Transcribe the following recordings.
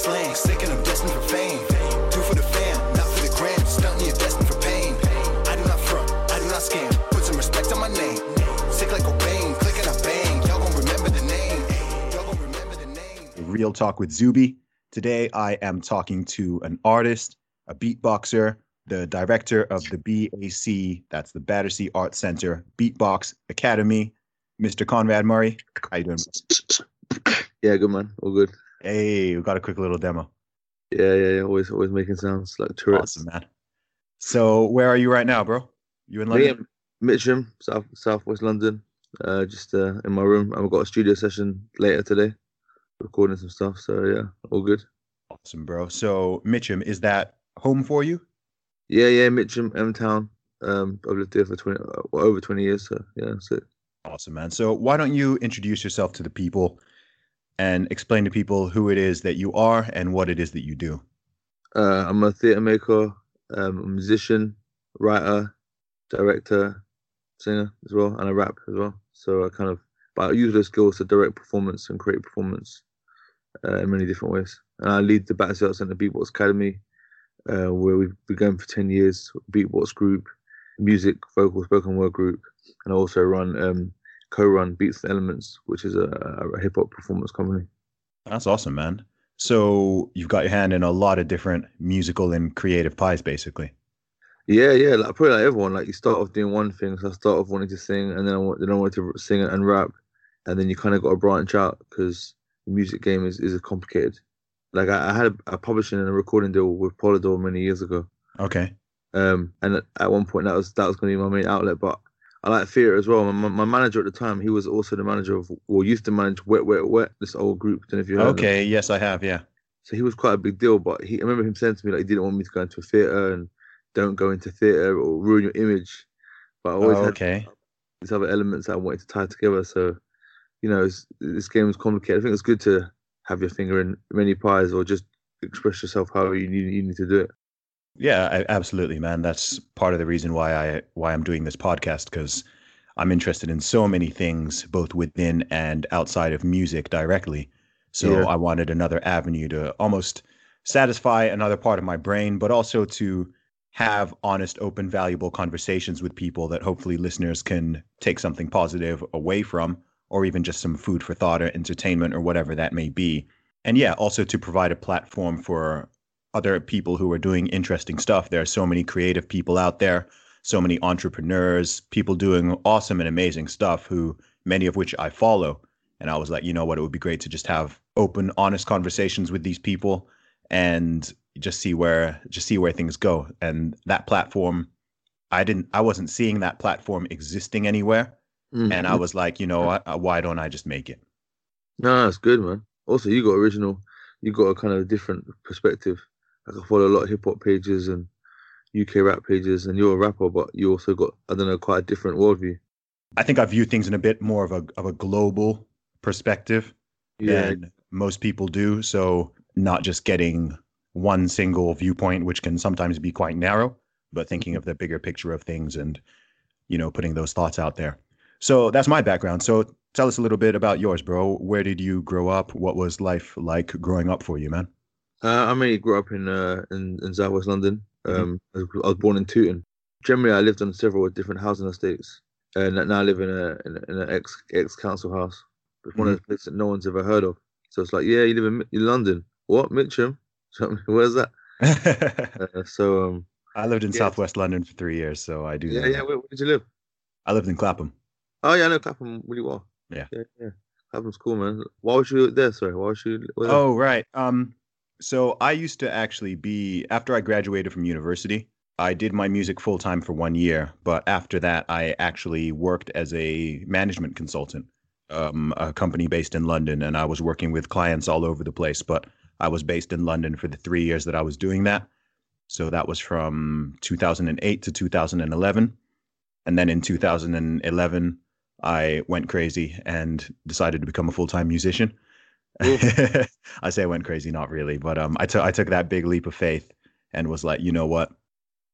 Slang, sick and I'm destined for fame. Do for the fam, not for the gram. Stunt you're destined for pain. I do not front, I do not scam. Put some respect on my name. Sick like Cobain, click and I bang. Y'all gon' remember the name. Y'all gon' remember the name. Real Talk with Zuby. Today, I am talking to an artist, a beatboxer, the director of the BAC, that's the Battersea Art Center Beatbox Academy, Mr. Conrad Murray. How you doing? Yeah, good man. All good. Hey, we got a quick little demo. Yeah, yeah, yeah. Always, always making sounds like Tourette's. Awesome, man. So, where are you right now, bro? You in Me London? in Mitcham, South Southwest London. Uh, just uh, in my room. I've got a studio session later today, recording some stuff. So yeah, all good. Awesome, bro. So, Mitcham, is that home for you? Yeah, yeah. Mitcham, M Town. Um, I've lived there for twenty, uh, well, over twenty years. So yeah, that's it. Awesome, man. So, why don't you introduce yourself to the people and explain to people who it is that you are and what it is that you do? Uh, I'm a theatre maker, um, a musician, writer, director, singer as well, and I rap as well. So I kind of, but I use those skills to direct performance and create performance uh, in many different ways. And I lead the Battersea Arts Centre Beatbox Academy, uh, where we've been going for 10 years, beatbox group, music, vocal, spoken word group, and I also run, um, co-run Beats and Elements, which is a, a hip hop performance company. That's awesome, man. So, you've got your hand in a lot of different musical and creative pies, basically. Yeah, yeah, like probably like everyone. Like you start off doing one thing, so I start off wanting to sing, and then I want, then I wanted to sing and rap, and then you kind of got to branch out because the music game is is complicated. Like I, I had a, a publishing and a recording deal with Polydor many years ago, Okay. um, and at, at one point that was that was going to be my main outlet. But I like theatre as well. My, my manager at the time, he was also the manager of, or used to manage Wet Wet Wet, this old group. Don't know if you heard. Okay. Yes, I have. Yeah. So he was quite a big deal, but he I remember him saying to me like he didn't want me to go into a theatre and don't go into theatre or ruin your image. But I always Oh, had okay. these other elements that I wanted to tie together. So, you know, it's, this game is complicated. I think it's good to have your finger in many pies or just express yourself however you need you need to do it. Yeah, I, absolutely, man. That's part of the reason why I why I'm doing this podcast because I'm interested in so many things, both within and outside of music directly. So Yeah. I wanted another avenue to almost satisfy another part of my brain, but also to have honest, open, valuable conversations with people that hopefully listeners can take something positive away from, or even just some food for thought or entertainment or whatever that may be. And yeah, also to provide a platform for other people who are doing interesting stuff. There are so many creative people out there, so many entrepreneurs, people doing awesome and amazing stuff who many of which I follow. And I was like, you know what, it would be great to just have open, honest conversations with these people and just see where just see where things go. And that platform, I didn't I wasn't seeing that platform existing anywhere. Mm-hmm. And I was like, you know what, why don't I just make it? no, that's good, man. Also, you got original, you got a kind of different perspective. Like I follow a lot of hip hop pages and UK rap pages, and you're a rapper, but you also got I don't know quite a different worldview. I think I view things in a bit more of a of a global perspective Yeah, than most people do. So not just getting one single viewpoint, which can sometimes be quite narrow, but thinking of the bigger picture of things and you know putting those thoughts out there. So that's my background. So tell us a little bit about yours, bro. Where did you grow up? What was life like growing up for you, man? Uh, I mainly grew up in uh, in, in Southwest London. Mhm. Um, I was I was born in Tooting. Generally, I lived on several different housing estates. and now I live in a in, a, in an ex ex council house. It's one of those places that no one's ever heard of. So it's like, yeah, you live in, in London. What, Mitcham? Where's that? uh, so um, I lived in Yeah. Southwest London for three years, so I do. yeah, yeah. Where, where did you live? I lived in Clapham. Oh yeah, I know Clapham really well. Yeah. yeah, yeah. Clapham's cool, man. Why was you there? Sorry, why was you? Oh, right. Um, so I used to actually be after I graduated from university. I did my music full time for one year, but after that, I actually worked as a management consultant, um, a company based in London, and I was working with clients all over the place. But I was based in London for the three years that I was doing that. So that was from 2008 to 2011, and then in 2011, I went crazy and decided to become a full time musician. I say I went crazy, not really, but um, I took I took that big leap of faith and was like, you know what,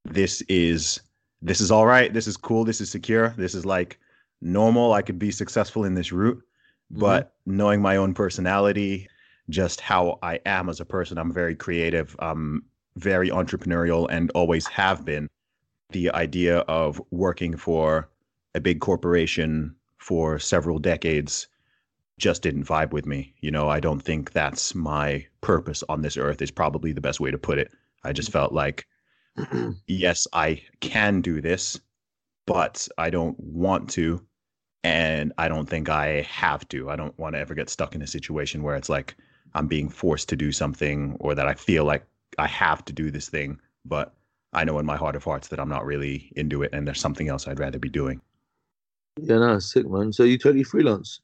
this is this is all right. This is cool. This is secure. This is like normal. I could be successful in this route, but knowing my own personality, just how I am as a person, I'm very creative. I'm very entrepreneurial and always have been. The idea of working for a big corporation for several decades just didn't vibe with me. You know, I don't think that's my purpose on this earth is probably the best way to put it. I just felt like yes, I can do this, but I don't want to and I don't think I have to. I don't want to ever get stuck in a situation where it's like I'm being forced to do something or that I feel like I have to do this thing, but I know in my heart of hearts that I'm not really into it and there's something else I'd rather be doing. yeah, no, sick, man. So you totally freelance?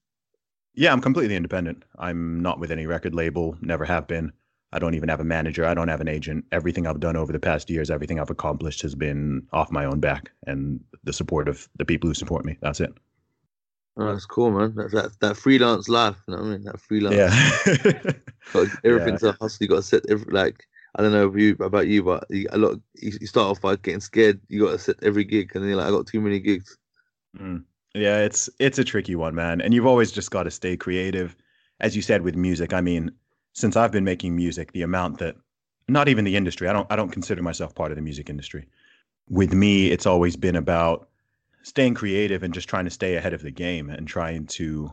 Yeah, I'm completely independent. I'm not with any record label, never have been. I don't even have a manager. I don't have an agent. Everything I've done over the past years, everything I've accomplished has been off my own back and the support of the people who support me. That's it. Oh, that's cool, man. That, that that freelance life, you know what I mean? That freelance. Yeah. Got everything's a hustle. You got to set every like. I don't know if you about you, but you, a lot. You, you start off by getting scared. You got to set every gig, and then you're like, I got too many gigs. Mm. Yeah, it's it's a tricky one, man. And you've always just got to stay creative. As you said with music, I mean, since I've been making music, the amount that not even the industry, I don't I don't consider myself part of the music industry. With me, it's always been about staying creative and just trying to stay ahead of the game and trying to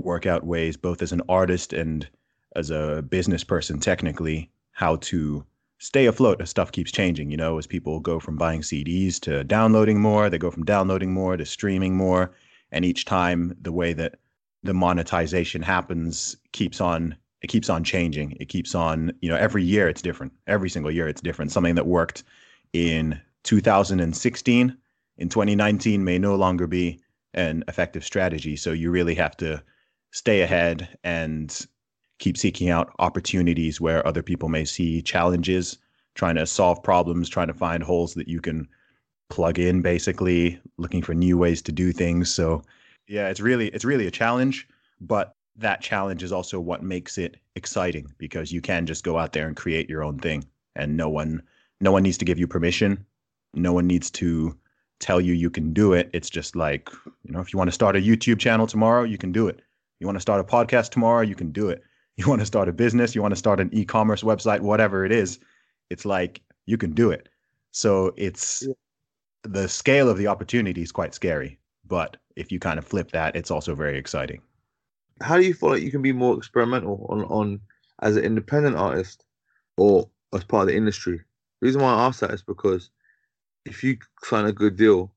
work out ways both as an artist and as a business person technically how to stay afloat as stuff keeps changing you know as people go from buying cds to downloading more they go from downloading more to streaming more and each time the way that the monetization happens keeps on it keeps on changing. It keeps on you know every year it's different. Every single year it's different. Something that worked in 2016 in 2019 may no longer be an effective strategy. So you really have to stay ahead and keep seeking out opportunities where other people may see challenges, trying to solve problems, trying to find holes that you can plug in basically, looking for new ways to do things. So yeah, it's really it's really a challenge, but that challenge is also what makes it exciting because you can just go out there and create your own thing and no one no one needs to give you permission. No one needs to tell you you can do it. It's just like, you know, if you want to start a YouTube channel tomorrow, you can do it. You want to start a podcast tomorrow, you can do it you want to start a business, you want to start an e-commerce website, whatever it is, it's like you can do it. So it's Yeah. the scale of the opportunity is quite scary, but if you kind of flip that, it's also very exciting. How do you feel like you can be more experimental on on as an independent artist or as part of the industry? The reason why I ask that is because if you sign a good deal,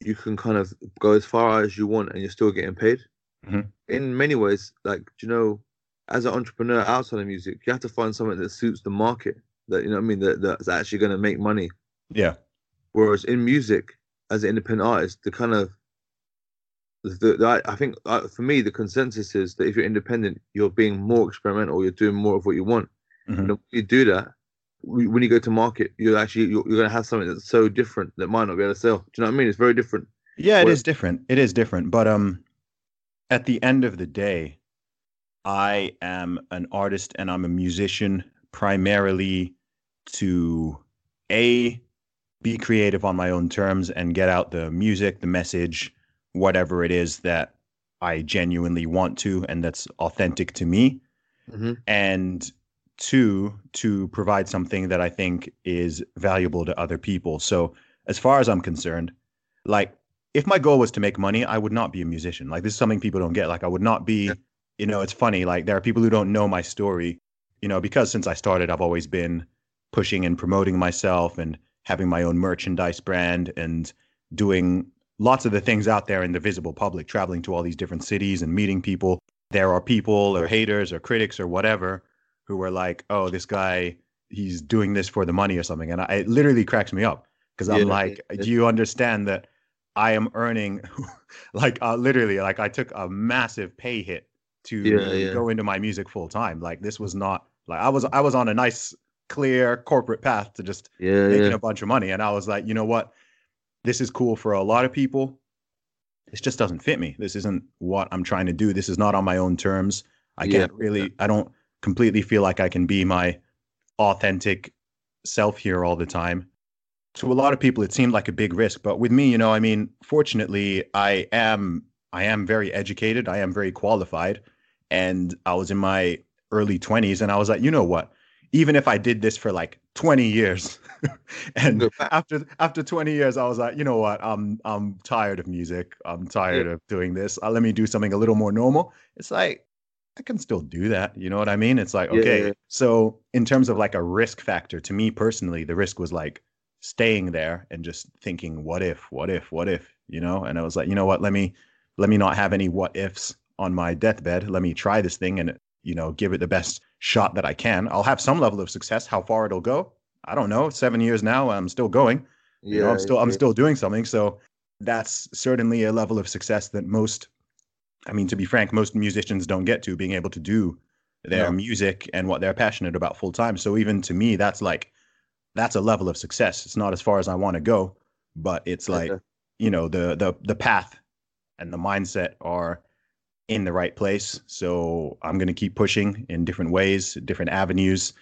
you can kind of go as far as you want and you're still getting paid. Mhm. In many ways, like do you know, as an entrepreneur outside of music, you have to find something that suits the market. That you know what I mean. That that's actually going to make money. Yeah. Whereas in music, as an independent artist, the kind of the, the I- think uh, for me the consensus is that if you're independent, you're being more experimental. You're doing more of what you want. Mhm. And when you do that, when you go to market, you're actually you're, you're going to have something that's so different that might not be able to sell. Do you know what I mean? It's very different. Yeah, it is different. It is different, but um at the end of the day, I am an artist and I'm a musician primarily to a be creative on my own terms and get out the music, the message, whatever it is that I genuinely want to and that's authentic to me hmm and two to provide something that i think is valuable to other people so as far as i'm concerned like if my goal was to make money, I would not be a musician. Like this is something people don't get. Like I would not be, you know, it's funny. Like there are people who don't know my story, you know, because since I started, I've always been pushing and promoting myself and having my own merchandise brand and doing lots of the things out there in the visible public, traveling to all these different cities and meeting people. There are people or haters or critics or whatever who are like, oh, this guy, he's doing this for the money or something. And I, it literally cracks me up because I'm Yeah, like, yeah. do you understand that I am earning, like, uh, literally, like, I took a massive pay hit to Yeah, yeah. go into my music full time. Like, this was mm. not like I was, I was on a nice, clear corporate path to just Yeah, making a bunch of money. And I was like, you know what? This is cool for a lot of people. This just doesn't fit me. This isn't what I'm trying to do. This is not on my own terms. I can't really, I don't completely feel like I can be my authentic self here all the time. To a lot of people, it seemed like a big risk. But with me, you know, I mean, fortunately, I am I am very educated. I am very qualified. And I was in my early 20s and I was like, you know what? Even if I did this for like 20 years and after after 20 years I was like, you know what? I'm I'm tired of music. I'm tired of doing this. Uh, let me do something a little more normal. It's like I can still do that. You know what I mean? It's like, Yeah, okay. yeah. So in terms of like a risk factor, to me personally, the risk was like staying there and just thinking, what if, what if, what if, you know? And I was like, you know what? Let me let me not have any what ifs on my deathbed. Let me try this thing and you know, give it the best shot that I can. I'll have some level of success. How far it'll go, I don't know. Seven years now, I'm still going. You know, I'm still I'm still doing something. So that's certainly a level of success that most I mean, to be frank, most musicians don't get to being able to do their No. music and what they're passionate about full time. So even to me, that's like that's a level of success. It's not as far as I want to go, but it's like, you know, the the the path and the mindset are in the right place. So I'm going to keep pushing in different ways, different avenues,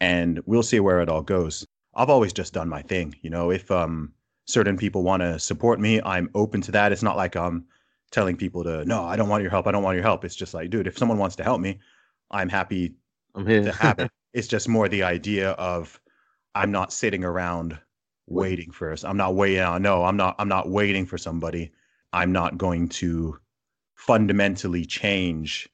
and we'll see where it all goes. I've always just done my thing. You know, if um certain people want to support me, I'm open to that. It's not like I'm telling people to no, I don't want your help. I don't want your help. It's just like, dude, if someone wants to help me, I'm happy I'm here. to have it. It's just more the idea of I'm not sitting around waiting for us. I'm not waiting. No, I'm not. I'm not waiting for somebody. I'm not going to fundamentally change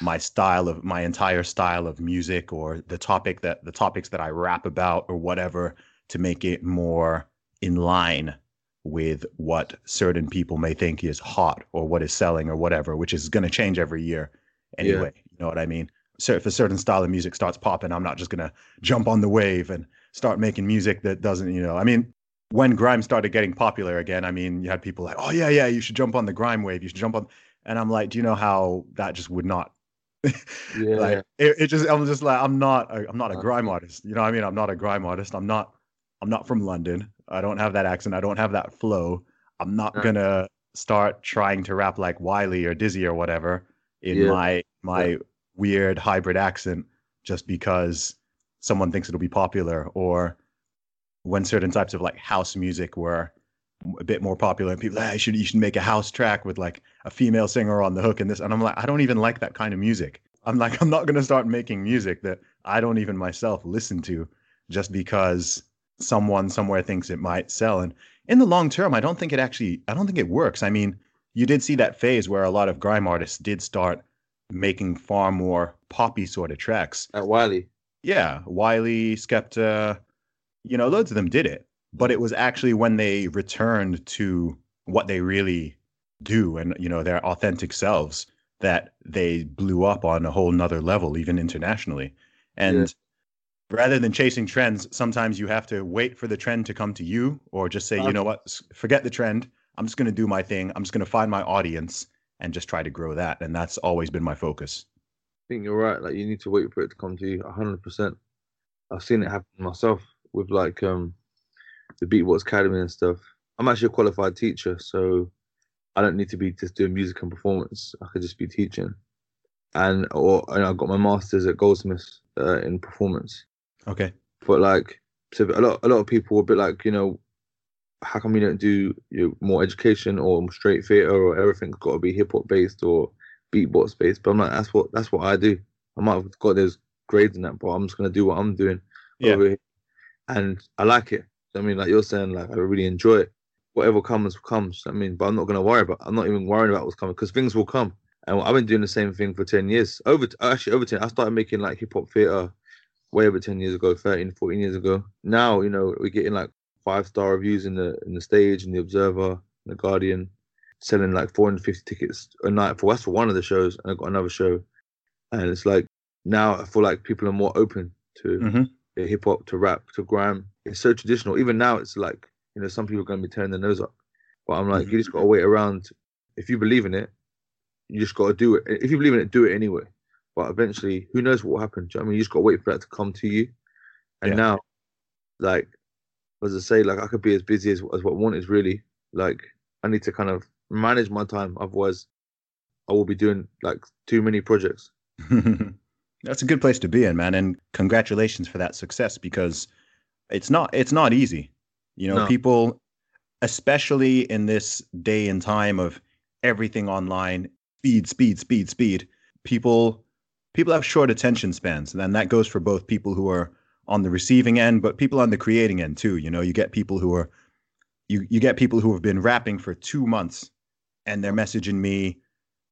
my style of my entire style of music or the topic that the topics that I rap about or whatever to make it more in line with what certain people may think is hot or what is selling or whatever, which is going to change every year Yeah. anyway. You know what I mean? So if a certain style of music starts popping, I'm not just going to jump on the wave and start making music that doesn't, you know, I mean, when grime started getting popular again, I mean, you had people like, oh, yeah, yeah, you should jump on the grime wave. You should jump on. And I'm like, do you know how that just would not Yeah. like it, it just i'm just like i'm not a, i'm not a Uh, grime artist you know what i mean i'm not a grime artist i'm not i'm not from london i don't have that accent i don't have that flow i'm not Uh. gonna start trying to rap like wiley or Dizzee or whatever in Yeah. my my weird hybrid accent just because someone thinks it'll be popular or when certain types of like house music were a bit more popular and people like, "Ah, you should you should make a house track with like a female singer on the hook and this and I'm like I don't even like that kind of music. I'm like I'm not going to start making music that I don't even myself listen to just because someone somewhere thinks it might sell and in the long term I don't think it actually I don't think it works. I mean, you did see that phase where a lot of grime artists did start making far more poppy sort of tracks At Wiley. yeah, Wiley, Skepta, you know, loads of them did it. But it was actually when they returned to what they really do and, you know, their authentic selves that they blew up on a whole nother level, even internationally. And rather than chasing trends, sometimes you have to wait for the trend to come to you or just say, you know what, forget the trend. I'm just going to do my thing. I'm just going to find my audience and just try to grow that. And that's always been my focus. I think you're right. Like you need to wait for it to come to you. hundred percent. I've seen it happen myself with like um the Beatbox Academy and stuff. I'm actually a qualified teacher, so I don't need to be just doing music and performance. I could just be teaching. And or and I got my masters at Goldsmiths uh, in performance. Okay. But like so a lot a lot of people were a bit like, you know, how come you don't do you know, more education or straight theatre or everything's got to be hip hop based or beatbox based? But I'm like, that's what that's what I do. I might have got those grades in that, but I'm just gonna do what I'm doing Yeah. over here, and I like it. I mean, like you're saying, like I really enjoy it. whatever comes comes. I mean, but I'm not gonna worry about. I'm not even worrying about what's coming because things will come. And I've been doing the same thing for ten years. Over actually over ten. I started making like hip hop theater way over 10 years ago 13 14 years ago now you know we're getting like five star reviews in the in the stage in the observer the guardian selling like 450 tickets a night for that's for one of the shows and i got another show and it's like now i feel like people are more open to Mhm. Hip hop to rap to grime. It's so traditional. Even now it's like you know some people are going to be turning their nose up. But i'm like you mm-hmm. just got to wait around. If you believe in it you just got to do it. If you believe in it do it anyway. But eventually who knows what will happen? Do you know what i mean? You just got to wait for that to come to you. And Yeah. now like as i say like i could be as busy as, as what i want is really like i need to kind of manage my time. Otherwise i will be doing like too many projects That's a good place to be in, man. And congratulations for that success because it's not it's not easy. You know, No. people especially in this day and time of everything online, speed, speed, speed, speed, people people have short attention spans. And that goes for both people who are on the receiving end, but people on the creating end too. You know, you get people who are you you get people who have been rapping for two months and they're messaging me.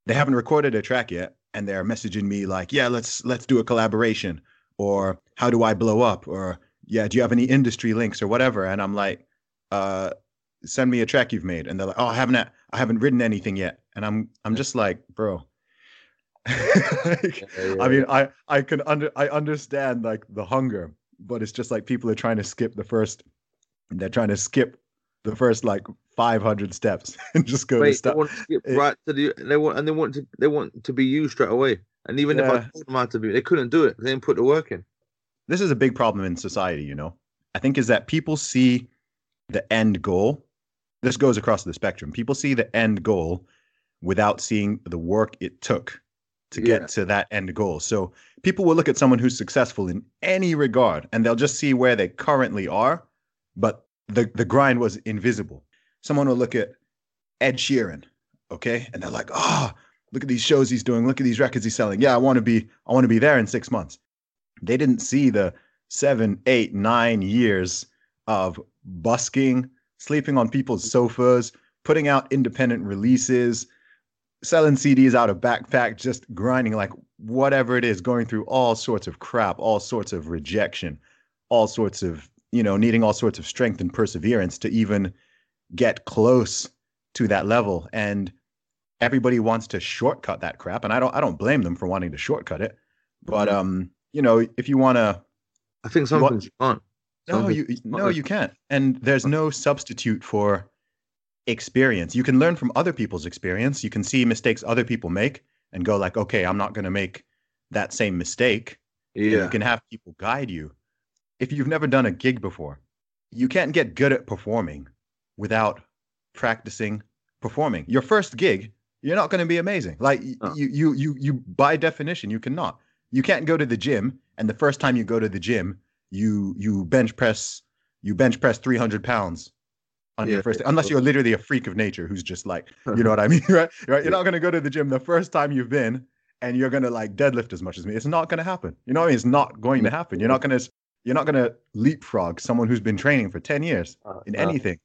They haven't recorded a track yet, and they're messaging me like, "Yeah, let's let's do a collaboration," or "How do I blow up?" or "Yeah, do you have any industry links or whatever?" And I'm like, uh, "Send me a track you've made," and they're like, "Oh, I haven't I haven't written anything yet," and I'm I'm just like, bro. Like, I mean, I I can under I understand like the hunger, but it's just like people are trying to skip the first. They're trying to skip the first like 500 steps and just go to Wait, they stuff. want to skip it- right to the they want and they want to they want to be you straight away. And even if I told them how to be, they couldn't do it. They didn't put the work in. this is a big problem in society, you know. I think is that people see the end goal. This goes across the spectrum. People see the end goal without seeing the work it took to Yeah. get to that end goal. So people will look at someone who's successful in any regard and they'll just see where they currently are, but the the grind was invisible. Someone will look at Ed Sheeran, okay? And they're like, "Oh, look at these shows he's doing. Look at these records he's selling. Yeah, I want to be I want to be there in 6 months." They didn't see the seven, eight, nine years of busking, sleeping on people's sofas, putting out independent releases, selling CDs out of backpack, just grinding like whatever it is, going through all sorts of crap, all sorts of rejection, all sorts of, you know, needing all sorts of strength and perseverance to even get close to that level. And everybody wants to shortcut that crap. And I don't I don't blame them for wanting to shortcut it. But um, you know, if you wanna I think some What- things you can't. Some no, you can't. no, you can't. And there's no substitute for experience. You can learn from other people's experience. You can see mistakes other people make and go like, okay, I'm not going to make that same mistake. And Yeah. You can have people guide you. If you've never done a gig before, you can't get good at performing without practicing performing. Your first gig, you're not going to be amazing. Like No. you, you, you, you, by definition, you cannot. You can't go to the gym, and the first time you go to the gym, you you bench press, you bench press 300 pounds on your first, yeah, unless you're literally a freak of nature who's just like, you know what I mean, right? Right? You're Yeah. not going to go to the gym the first time you've been, and you're going to like deadlift as much as me. It's not going to happen. You know what I mean? It's not going to happen. You're not going to you're not going to leapfrog someone who's been training for 10 years Uh, in uh, anything.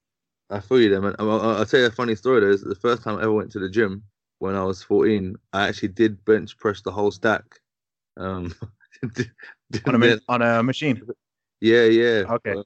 I feel you there, man. I'll, I'll tell you a funny story. Though. Is the first time I ever went to the gym when I was 14, I actually did bench press the whole stack. Um, did- did on a, on a machine. yeah, yeah. Okay. Um,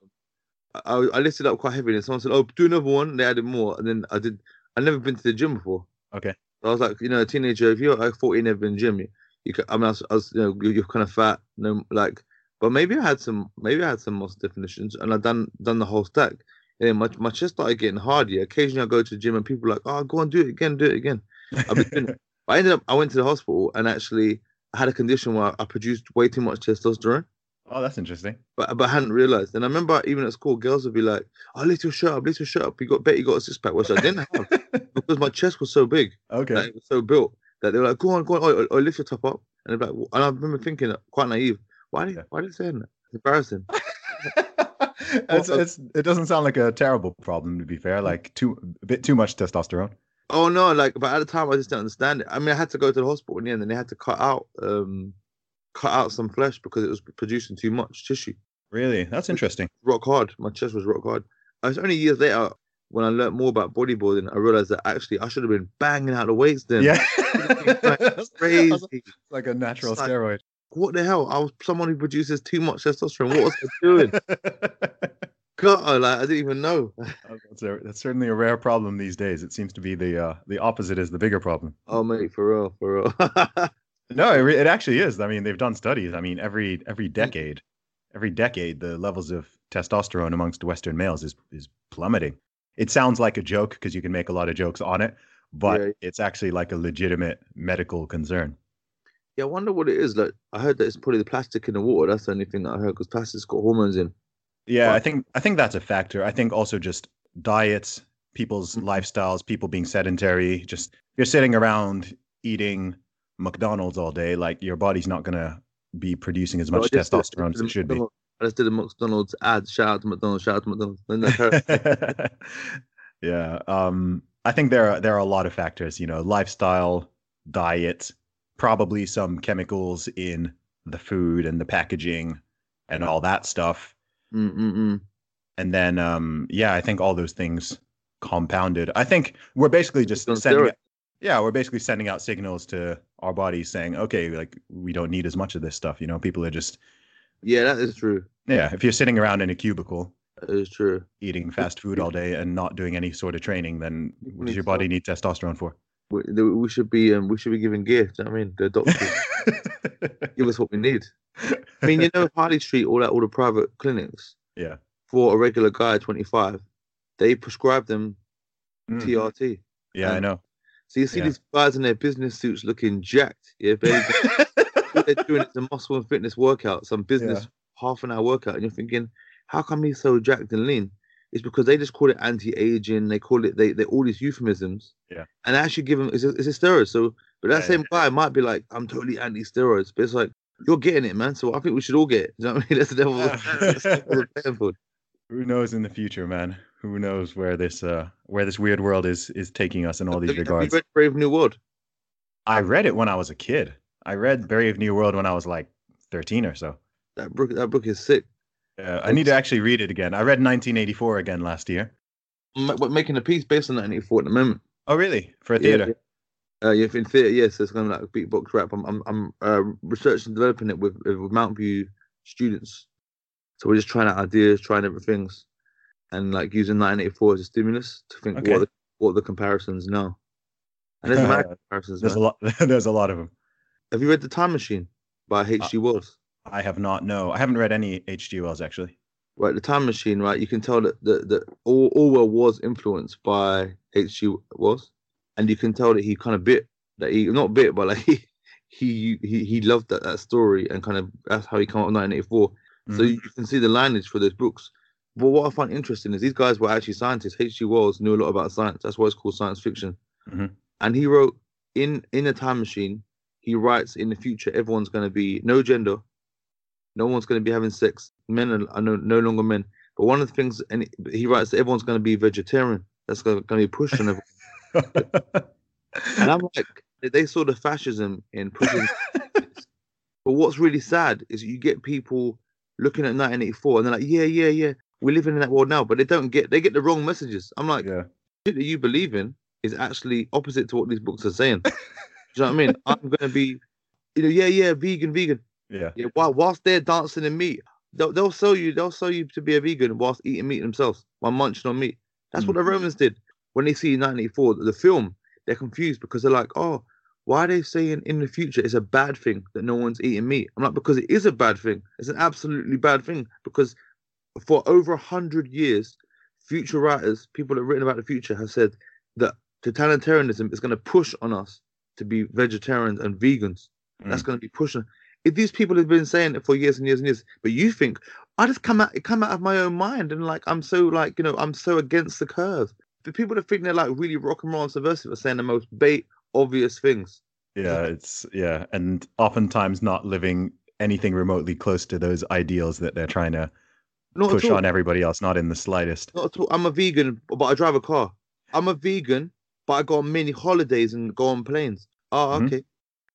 I, I lifted up quite heavy, and someone said, "Oh, do another one." They added more, and then I did. I never been to the gym before. Okay. So I was like, you know, a teenager. If you're like 14, never been to the gym, you, you I mean, I was, I was you know, you're, you're kind of fat, you know, like, but maybe I had some, maybe I had some muscle definitions, and I done done the whole stack. And then my my chest started getting hard. Yeah, occasionally I go to the gym, and people are like, "Oh, go on, do it again, do it again." I've been doing it. But I ended up, I went to the hospital, and actually, I had a condition where I produced way too much testosterone oh, that's interesting. but but I hadn't realized. And I remember even at school, girls would be like, "Oh, lift your shirt up, lift your shirt up. You got bet you got a six pack," which I didn't have because my chest was so big, Okay. like, it was so built that they were like, "Go on, go on, oh, oh, oh lift your top up." And they're like, and I remember thinking, quite naive, why Yeah. why did they say that? It's embarrassing. it's, it's, it doesn't sound like a terrible problem to be fair. Like too a bit too much testosterone. Oh no, like, but at the time I just didn't understand it. I mean, I had to go to the hospital in the end, and they had to cut out um cut out some flesh because it was producing too much tissue. Really, that's interesting. rock hard. My chest was rock hard. It was only years later when I learned more about bodybuilding, I realized that actually I should have been banging out the weights then. Yeah. It's crazy. like a natural It's like- steroid. What the hell? I was someone who produces too much testosterone. What was I doing? God, like I didn't even know. that's, a, that's certainly a rare problem these days. It seems to be the uh, the opposite is the bigger problem. Oh mate, for real, for real. No, it, it actually is. I mean, they've done studies. I mean, every every decade, every decade, the levels of testosterone amongst Western males is is plummeting. It sounds like a joke because you can make a lot of jokes on it, but Yeah. it's actually like a legitimate medical concern. Yeah, I wonder what it is. Like I heard that it's probably the plastic in the water. That's the only thing that I heard because plastic's got hormones in. Yeah, I think I think that's a factor. I think also just diets, people's Mhm. lifestyles, people being sedentary. Just you're sitting around eating McDonald's all day, like your body's not gonna be producing as much I testosterone as it should be. I just did a McDonald's ad. Shout out to McDonald's. Shout out to McDonald's. Then yeah, um, I think there are there are a lot of factors. You know, lifestyle, diet, probably some chemicals in the food and the packaging, and all that stuff. Mm, mm, mm. and then um yeah i think all those things compounded i think we're basically just sending out, yeah we're basically sending out signals to our bodies saying okay like we don't need as much of this stuff you know people are just Yeah, that is true. yeah if you're sitting around in a cubicle That is true. eating fast food all day and not doing any sort of training then what does your body need testosterone for We, we should be um, we should be giving gear. Do you know what I mean? The doctors give us what we need. I mean, you know, Harley Street, all that, all the private clinics yeah for a regular guy, twenty five, they prescribe them Mm. TRT. yeah i Um, know So you see Yeah. these guys in their business suits looking jacked. Yeah, baby. they're doing is a muscle and fitness workout, some business half an hour workout, and you're thinking, how come he's so jacked and lean? It's because they just call it anti-aging. They call it they they all these euphemisms. Yeah. And they actually give them it's a, it's a steroid. So, but that Yeah, same guy might be like, I'm totally anti-steroids, but it's like you're getting it, man. So I think we should all get it. You know what I mean? That's the devil. that's the devil playing for. who knows in the future man who knows where this uh where this weird world is is taking us in all these Have you regards read Brave New World? I read it when I was a kid. I read Brave New World when I was like 13 or so. That book that book is sick. Uh, I need to actually read it again. I read 1984 again last year. What, making a piece based on that at the moment. Oh, really? For a Yeah, theater? Uh, yeah, in theatre, yes, it's kind of like a beatbox rap. I'm, I'm, I'm uh, researching and developing it with, with Mountview students. So we're just trying out ideas, trying different things, and like using 1984 as a stimulus to think Okay. what the, what are the comparisons now. And there's mad comparisons. There's a lot. There's a lot of them. Have you read The Time Machine by Uh, H.G. Wells? I have not. No, I haven't read any H.G. Wells actually. Right, The Time Machine. Right, you can tell that that, that Or- Orwell was influenced by H.G. Wells, and you can tell that he kind of bit that he not bit, but like he he he, he loved that, that story and kind of that's how he came up with 1984. So Mhm. you can see the lineage for those books. But what I find interesting is these guys were actually scientists. H.G. Wells knew a lot about science. That's why it's called science fiction. Mhm. And he wrote in in a time machine. He writes in the future everyone's going to be no gender, no one's going to be having sex. Men are, are no, no longer men. But one of the things, and he writes that everyone's going to be vegetarian. That's going to be pushed on everyone. And I'm like, they- saw the fascism in pushing. but what's really sad is you get people looking at 1984 and they're like, yeah, yeah, yeah, we're living in that world now, but they don't get, they get the wrong messages. I'm like, yeah. shit that you believe in is actually opposite to what these books are saying. Do you know what I mean? I'm gonna be, you know, yeah, yeah, vegan, vegan. Yeah. Yeah, while whilst they're dancing in meat, they'll they'll sell you, they'll sell you to be a vegan whilst eating meat themselves, while munching on meat. That's what the mm. Romans did when they see 1984 the film. They're confused because they're like, oh, why are they saying in the future it's a bad thing that no one's eating meat? I'm like, because it is a bad thing. It's an absolutely bad thing because for over a hundred years, future writers, people that have written about the future, have said that totalitarianism is going to push on us to be vegetarians and vegans. That's mm. going to be pushing. If these people have been saying it for years and years and years, but you think I just come out, it come out of my own mind, and like I'm so like you know I'm so against the curve. The people that think they're like really rock and roll and subversive are saying the most bait obvious things. Yeah. It's yeah, and oftentimes not living anything remotely close to those ideals that they're trying to Not push on everybody else. Not in the slightest. Not at all. I'm a vegan, but I drive a car. I'm a vegan, but I go on many holidays and go on planes. Oh, okay.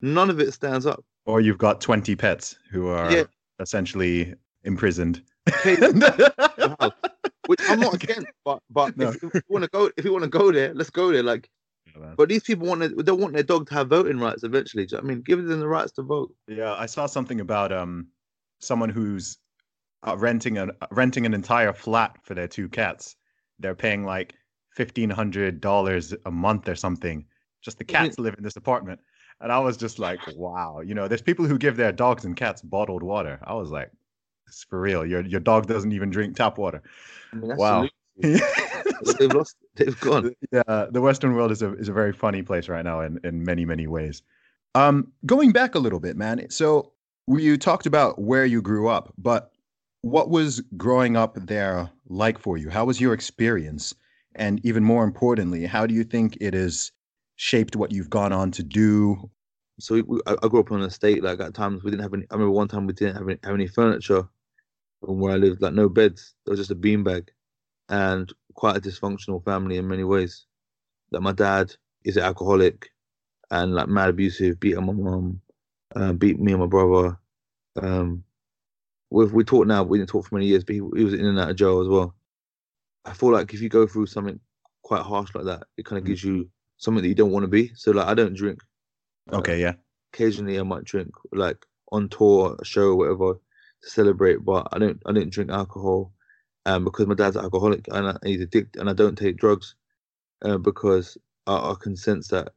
None of it stands up. Or you've got 20 pets who are Yeah. essentially imprisoned. Wow. which I'm not against. But but No. if, you want to go, if you want to go there, let's go there. Like, but these people want to, they want their dog to have voting rights eventually. You know I mean, give them the rights to vote. Yeah, I saw something about um someone who's uh, renting an renting an entire flat for their two cats. They're paying like fifteen hundred dollars a month or something. Just the cats live in this apartment, and I was just like, wow. You know, there's people who give their dogs and cats bottled water. I was like, it's for real. Your your dog doesn't even drink tap water. I mean, Wow. they've lost, they've gone. yeah, the Western world is a is a very funny place right now in in many many ways. Um, going back a little bit, man. So you talked about where you grew up, but what was growing up there like for you? How was your experience? And even more importantly, how do you think it has shaped what you've gone on to do? So we, we, I grew up on an estate. Like at times we didn't have any. I remember one time we didn't have any, have any furniture from where I lived. Like no beds. There was just a beanbag, and quite a dysfunctional family in many ways. Like my dad is an alcoholic, and like mad abusive. Beat my mom, uh, beat me and my brother. Um, we we talk now. We didn't talk for many years, but he, he was in and out of jail as well. I feel like if you go through something quite harsh like that, it kind of Mm. gives you something that you don't want to be. So like I don't drink. Uh, Okay, yeah. occasionally I might drink like on tour, a show, or whatever to celebrate, but I don't I didn't drink alcohol um because my dad's alcoholic and I, he's addicted and I don't take drugs uh, because I, I can sense that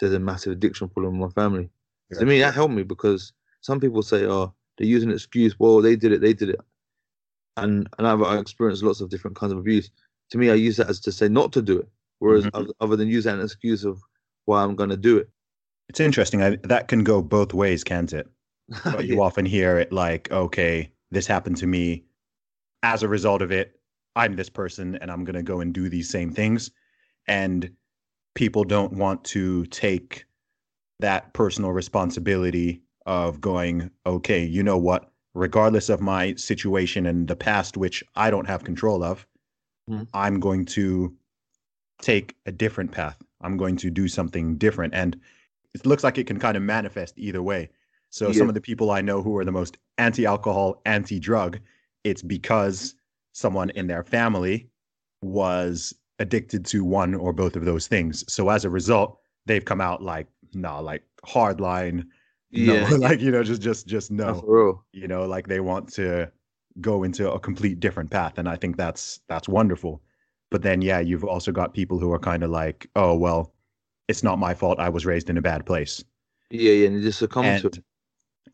there's a massive addiction problem in my family. To me that helped me because some people say, oh, they're using an excuse, well, they did it, they did it. And and I've I experienced lots of different kinds of abuse. To me, I use that as to say not to do it. Whereas Mhm. other, other than use that an excuse of why I'm gonna do it. It's interesting. I, that can go both ways, can't it? but you Yeah. often hear it like, okay, this happened to me. As a result of it, I'm this person and I'm going to go and do these same things. And people don't want to take that personal responsibility of going, okay, you know what? Regardless of my situation and the past, which I don't have control of, Mhm. I'm going to take a different path. I'm going to do something different. And it looks like it can kind of manifest either way. So Yeah. some of the people I know who are the most anti-alcohol, anti-drug, it's because someone in their family was addicted to one or both of those things. So as a result, they've come out like, nah, like hard line, no, Yeah. like you know, just just just No, no, you know, like they want to go into a complete different path, and I think that's that's wonderful. But then, yeah, you've also got people who are kind of like, oh well, it's not my fault. I was raised in a bad place. Yeah, yeah, and you just succumb to it. And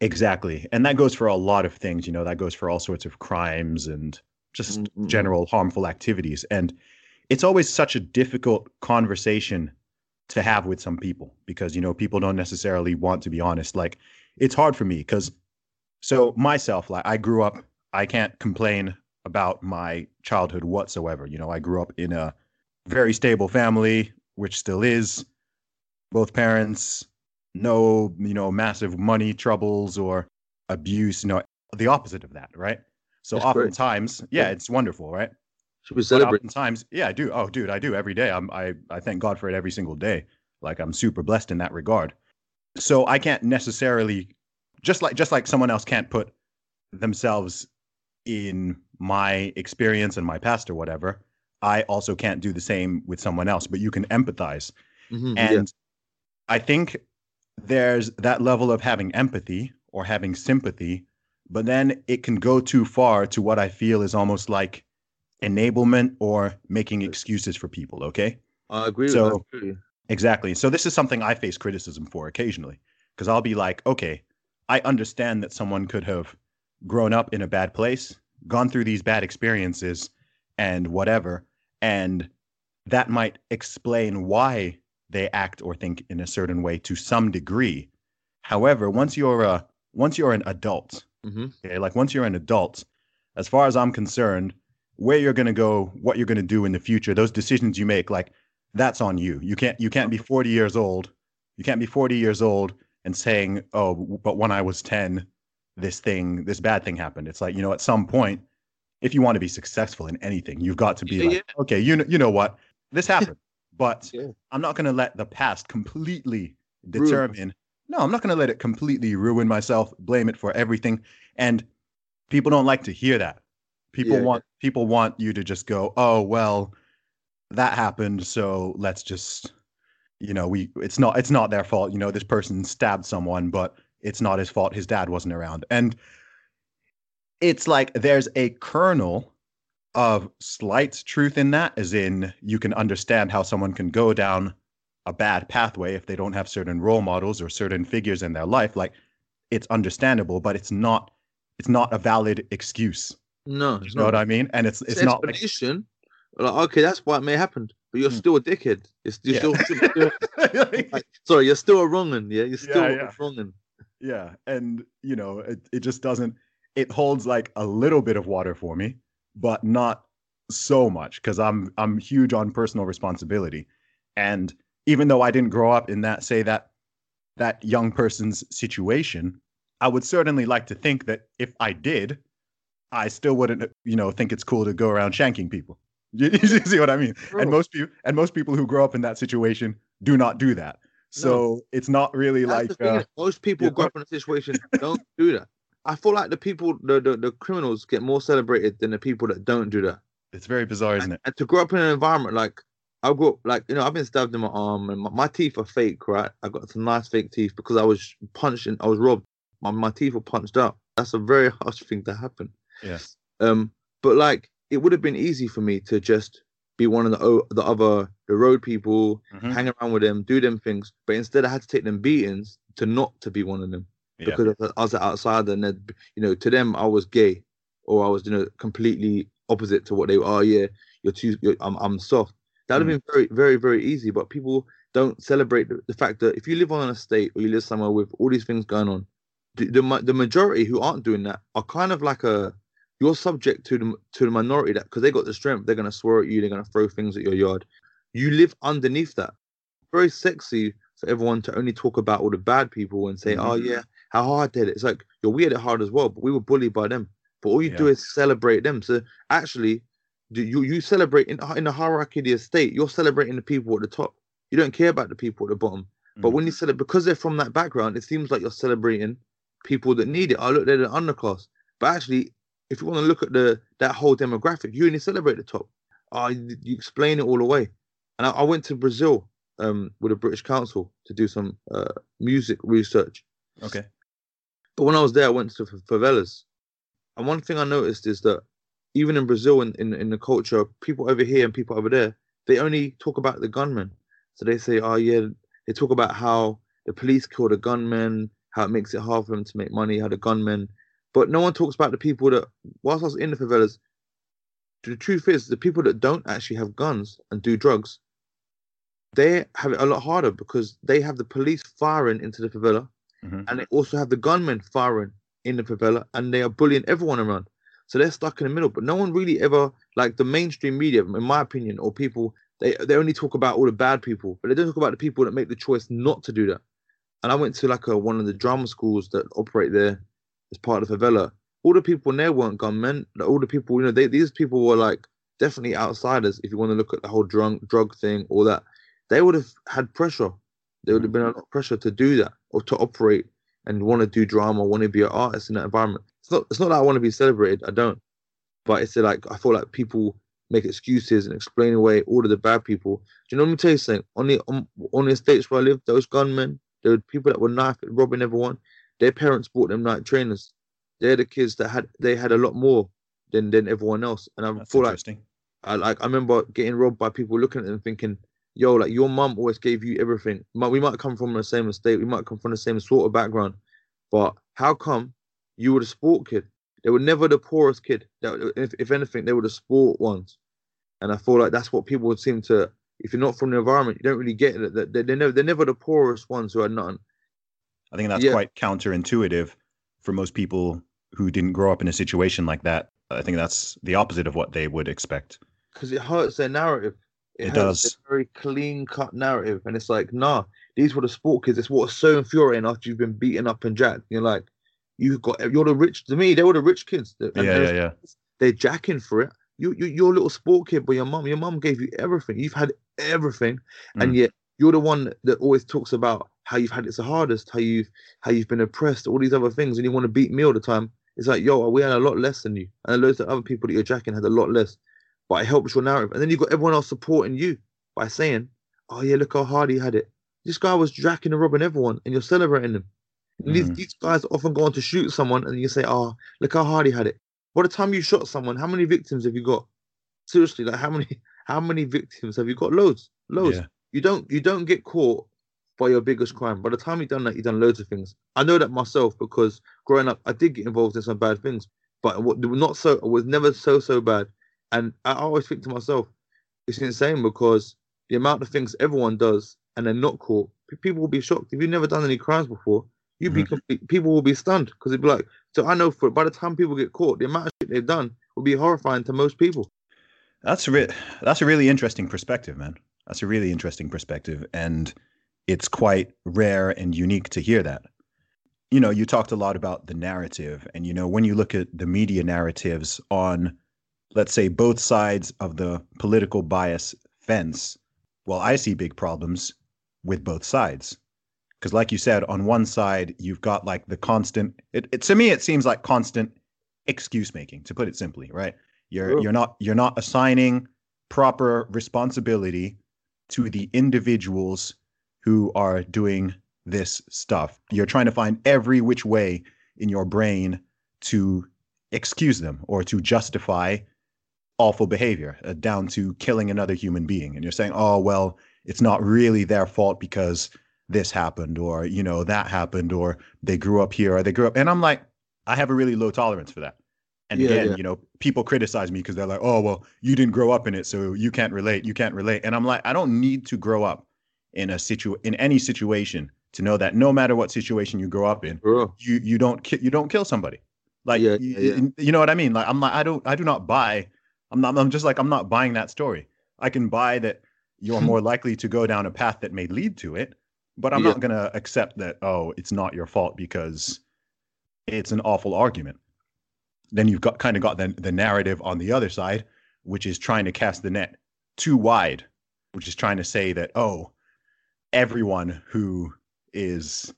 exactly. And that goes for a lot of things, you know, that goes for all sorts of crimes and just Mm, mm, mm. general harmful activities. And it's always such a difficult conversation to have with some people because, you know, people don't necessarily want to be honest. Like, it's hard for me because, so myself, like, I grew up, I can't complain about my childhood whatsoever. You know, I grew up in a very stable family, which still is. Both parents, no, you know, massive money troubles or abuse, you know, the opposite of that, right? So That's oftentimes, yeah, Yeah. it's wonderful, right? Should we But celebrate? oftentimes, yeah, I do. Oh, dude, I do every day. I'm, I, I thank God for it every single day. Like I'm super blessed in that regard. So I can't necessarily, just like just like someone else can't put themselves in my experience and my past or whatever. I also can't do the same with someone else. But you can empathize, Mhm, yeah. and I think there's that level of having empathy or having sympathy, but then it can go too far to what I feel is almost like enablement or making excuses for people. Okay. I agree with so- that. I agree with you. Exactly. So this is something I face criticism for occasionally because I'll be like, okay, I understand that someone could have grown up in a bad place, gone through these bad experiences and whatever, and that might explain why they act or think in a certain way to some degree. However, once you're a once you're an adult, Mhm. okay, like once you're an adult, as far as I'm concerned, where you're going to go, what you're going to do in the future, those decisions you make, like that's on you. You can't you can't be 40 years old. You can't be 40 years old and saying, "Oh, but when I was 10, this thing, this bad thing happened." It's like, you know, at some point, if you want to be successful in anything, you've got to be Yeah, like, "Okay, you know, you know what? This happened." but Yeah. I'm not going to let the past completely Ruin. determine. No, I'm not going to let it completely ruin myself, blame it for everything. And people don't like to hear that. People Yeah. want people want you to just go, "Oh, well, that happened, so let's just you know, we it's not it's not their fault. You know, this person stabbed someone, but it's not his fault. His dad wasn't around." And it's like there's a kernel of slight truth in that as in you can understand how someone can go down a bad pathway if they don't have certain role models or certain figures in their life like it's understandable but it's not it's not a valid excuse No, you it's know not. what i mean and it's it's an not like explanation. Like, okay, that's why it may happen, but you're Mm. still a dickhead. You're, you're Yeah. still, still like, sorry, you're still a wrongin. Yeah, you're still Yeah, yeah. wrongin. Yeah and you know it, it just doesn't it holds like a little bit of water for me but not so much because i'm i'm huge on personal responsibility. And even though i didn't grow up in that say that that young person's situation i would certainly like to think that if i did i still wouldn't uh, you know think it's cool to go around shanking people. You, see what i mean? Bro. and most people and most people who grow up in that situation do not do that so it's not really That's like uh, most people grow up in a situation don't do that. I feel like the people, the, the the criminals get more celebrated than the people that don't do that. it's very bizarre isn't it And to grow up in an environment like I grew up, like you know, I've been stabbed in my arm, and my, my teeth are fake, right? I got some nice fake teeth because I was punched and I was robbed. My my teeth were punched up. That's a very harsh thing to happen. Yes. Um, but like it would have been easy for me to just be one of the the other the road people, Mhm. hang around with them, do them things. But instead, I had to take them beatings to not to be one of them Yeah. because I was an outsider, and you know, to them, I was gay, or I was, you know, completely opposite to what they were. Oh yeah, you're too, you're, I'm, I'm soft. That'd Mm. have been very, very, very easy. But people don't celebrate the, the fact that if you live on an estate or you live somewhere with all these things going on, the the, the majority who aren't doing that are kind of like a you're subject to the to the minority that because they got the strength, they're gonna swear at you, they're gonna throw things at your yard. You live underneath that. Very sexy for everyone to only talk about all the bad people and say, Mhm. "Oh yeah, how hard did it?" It's like you're weird at hard as well, but we were bullied by them. But all you do is celebrate them. So actually, do you you celebrate in in the hierarchy of the estate? You're celebrating the people at the top. You don't care about the people at the bottom. But Mhm. when you celebrate, because they're from that background, it seems like you're celebrating people that need it. I look, they're the underclass. But actually, if you want to look at the that whole demographic, you only celebrate the top. Uh, you, explain it all away. And I, I went to Brazil um, with the British Council to do some uh, music research. okay But when I was there, I went to favelas. And one thing I noticed is that even in Brazil, in, in, in the culture, people over here and people over there, they only talk about the gunmen. So they say, oh, yeah, they talk about how the police killed a gunman, how it makes it hard for them to make money, how the gunmen. But no one talks about the people that, whilst I was in the favelas, the truth is, the people that don't actually have guns and do drugs, they have it a lot harder because they have the police firing into the favela Mhm. and they also have the gunmen firing in the favela and they are bullying everyone around. So they're stuck in the middle. But no one really ever like the mainstream media, in my opinion, or people they they only talk about all the bad people, but they don't talk about the people that make the choice not to do that. And I went to like a, one of the drama schools that operate there as part of the favela. All the people in there weren't gunmen. All the people, you know, they, these people were like definitely outsiders. If you want to look at the whole drug drug thing, all that, they would have had pressure. There would have been a lot of pressure to do that or to operate and want to do drama, want to be an artist in that environment. It's not. It's not that I want to be celebrated. I don't. But it's like I feel like people make excuses and explain away all of the bad people. Do you know? Let me tell you something. On the on, on the estates where I live, those gunmen, there were people that were knife robbing everyone. Their parents bought them Nike trainers. They're the kids that had they had a lot more than than everyone else. And I that's feel like I like I remember getting robbed by people looking at them thinking, yo, like your mum always gave you everything. We might come from the same estate, we might come from the same sort of background, but how come you were the sport kid? They were never the poorest kid. That- If, if anything, they were the sport ones. And I feel like that's what people would seem to. If you're not from the environment, you don't really get it. That they- They're never, they're never the poorest ones who had nothing. I think that's Yeah. quite counterintuitive for most people who didn't grow up in a situation like that i think that's the opposite of what they would expect because it hurts their narrative. It hurts does. very clean cut narrative, and it's like, nah, these were the sport kids. It's what's so infuriating after you've been beaten up and jacked. You're like, you've got, you're the rich. To me, they were the rich kids. And yeah yeah yeah They're jacking for it. You, you, you're a little sport kid, but your mum, your mum gave you everything. You've had everything, and Mm. yet you're the one that always talks about how you've had it the hardest, how you've, how you've been oppressed, all these other things, and you want to beat me all the time. It's like, yo, we had a lot less than you, and loads of other people that you're jacking had a lot less, but it helps your narrative. And then you've got everyone else supporting you by saying, oh yeah, look how hard he had it. This guy was jacking and robbing everyone, and you're celebrating them. Mm. These, these guys often go on to shoot someone, and you say, oh, look how hard he had it. By the time you shot someone, how many victims have you got? Seriously, like how many how many victims have you got? Loads, loads. Yeah. You don't you don't get caught by your biggest crime. By the time you've done that, you've done loads of things. I know that myself because growing up, I did get involved in some bad things, but what not so It was never so so bad. And I always think to myself, it's insane because the amount of things everyone does and they're not caught, people will be shocked. If you've never done any crimes before, you'd mm-hmm. be complete, people will be stunned because it'd be like. So I know for by the time people get caught, the amount of shit they've done will be horrifying to most people. That's a re- that's a really interesting perspective, man. That's a really interesting perspective, and it's quite rare and unique to hear that. You know, you talked a lot about the narrative, and you know, when you look at the media narratives on, let's say, both sides of the political bias fence, well, I see big problems with both sides. Because, like you said, on one side, you've got like the constant, it, it, to me, it seems like constant excuse making, to put it simply, right? You're, you're not, you're not assigning proper responsibility to the individuals who are doing this stuff. You're trying to find every which way in your brain to excuse them or to justify awful behavior uh, down to killing another human being. And you're saying, oh, well, it's not really their fault because this happened or, you know, that happened or they grew up here or they grew up. And I'm like, I have a really low tolerance for that. And yeah, again, yeah. you know, people criticize me because they're like, oh, well, you didn't grow up in it, so you can't relate. You can't relate. And I'm like, I don't need to grow up in a situ in any situation to know that no matter what situation you grow up in, you you don't ki- you don't kill somebody. Like yeah, you, you, you know what I mean? Like I'm like I don't I do not buy. I'm not I'm just like I'm not buying that story. I can buy that you're more likely to go down a path that may lead to it, but I'm not gonna accept that oh it's not your fault because it's an awful argument then you've got kind of got the, the narrative on the other side, which is trying to cast the net too wide, which is trying to say that, oh, everyone who is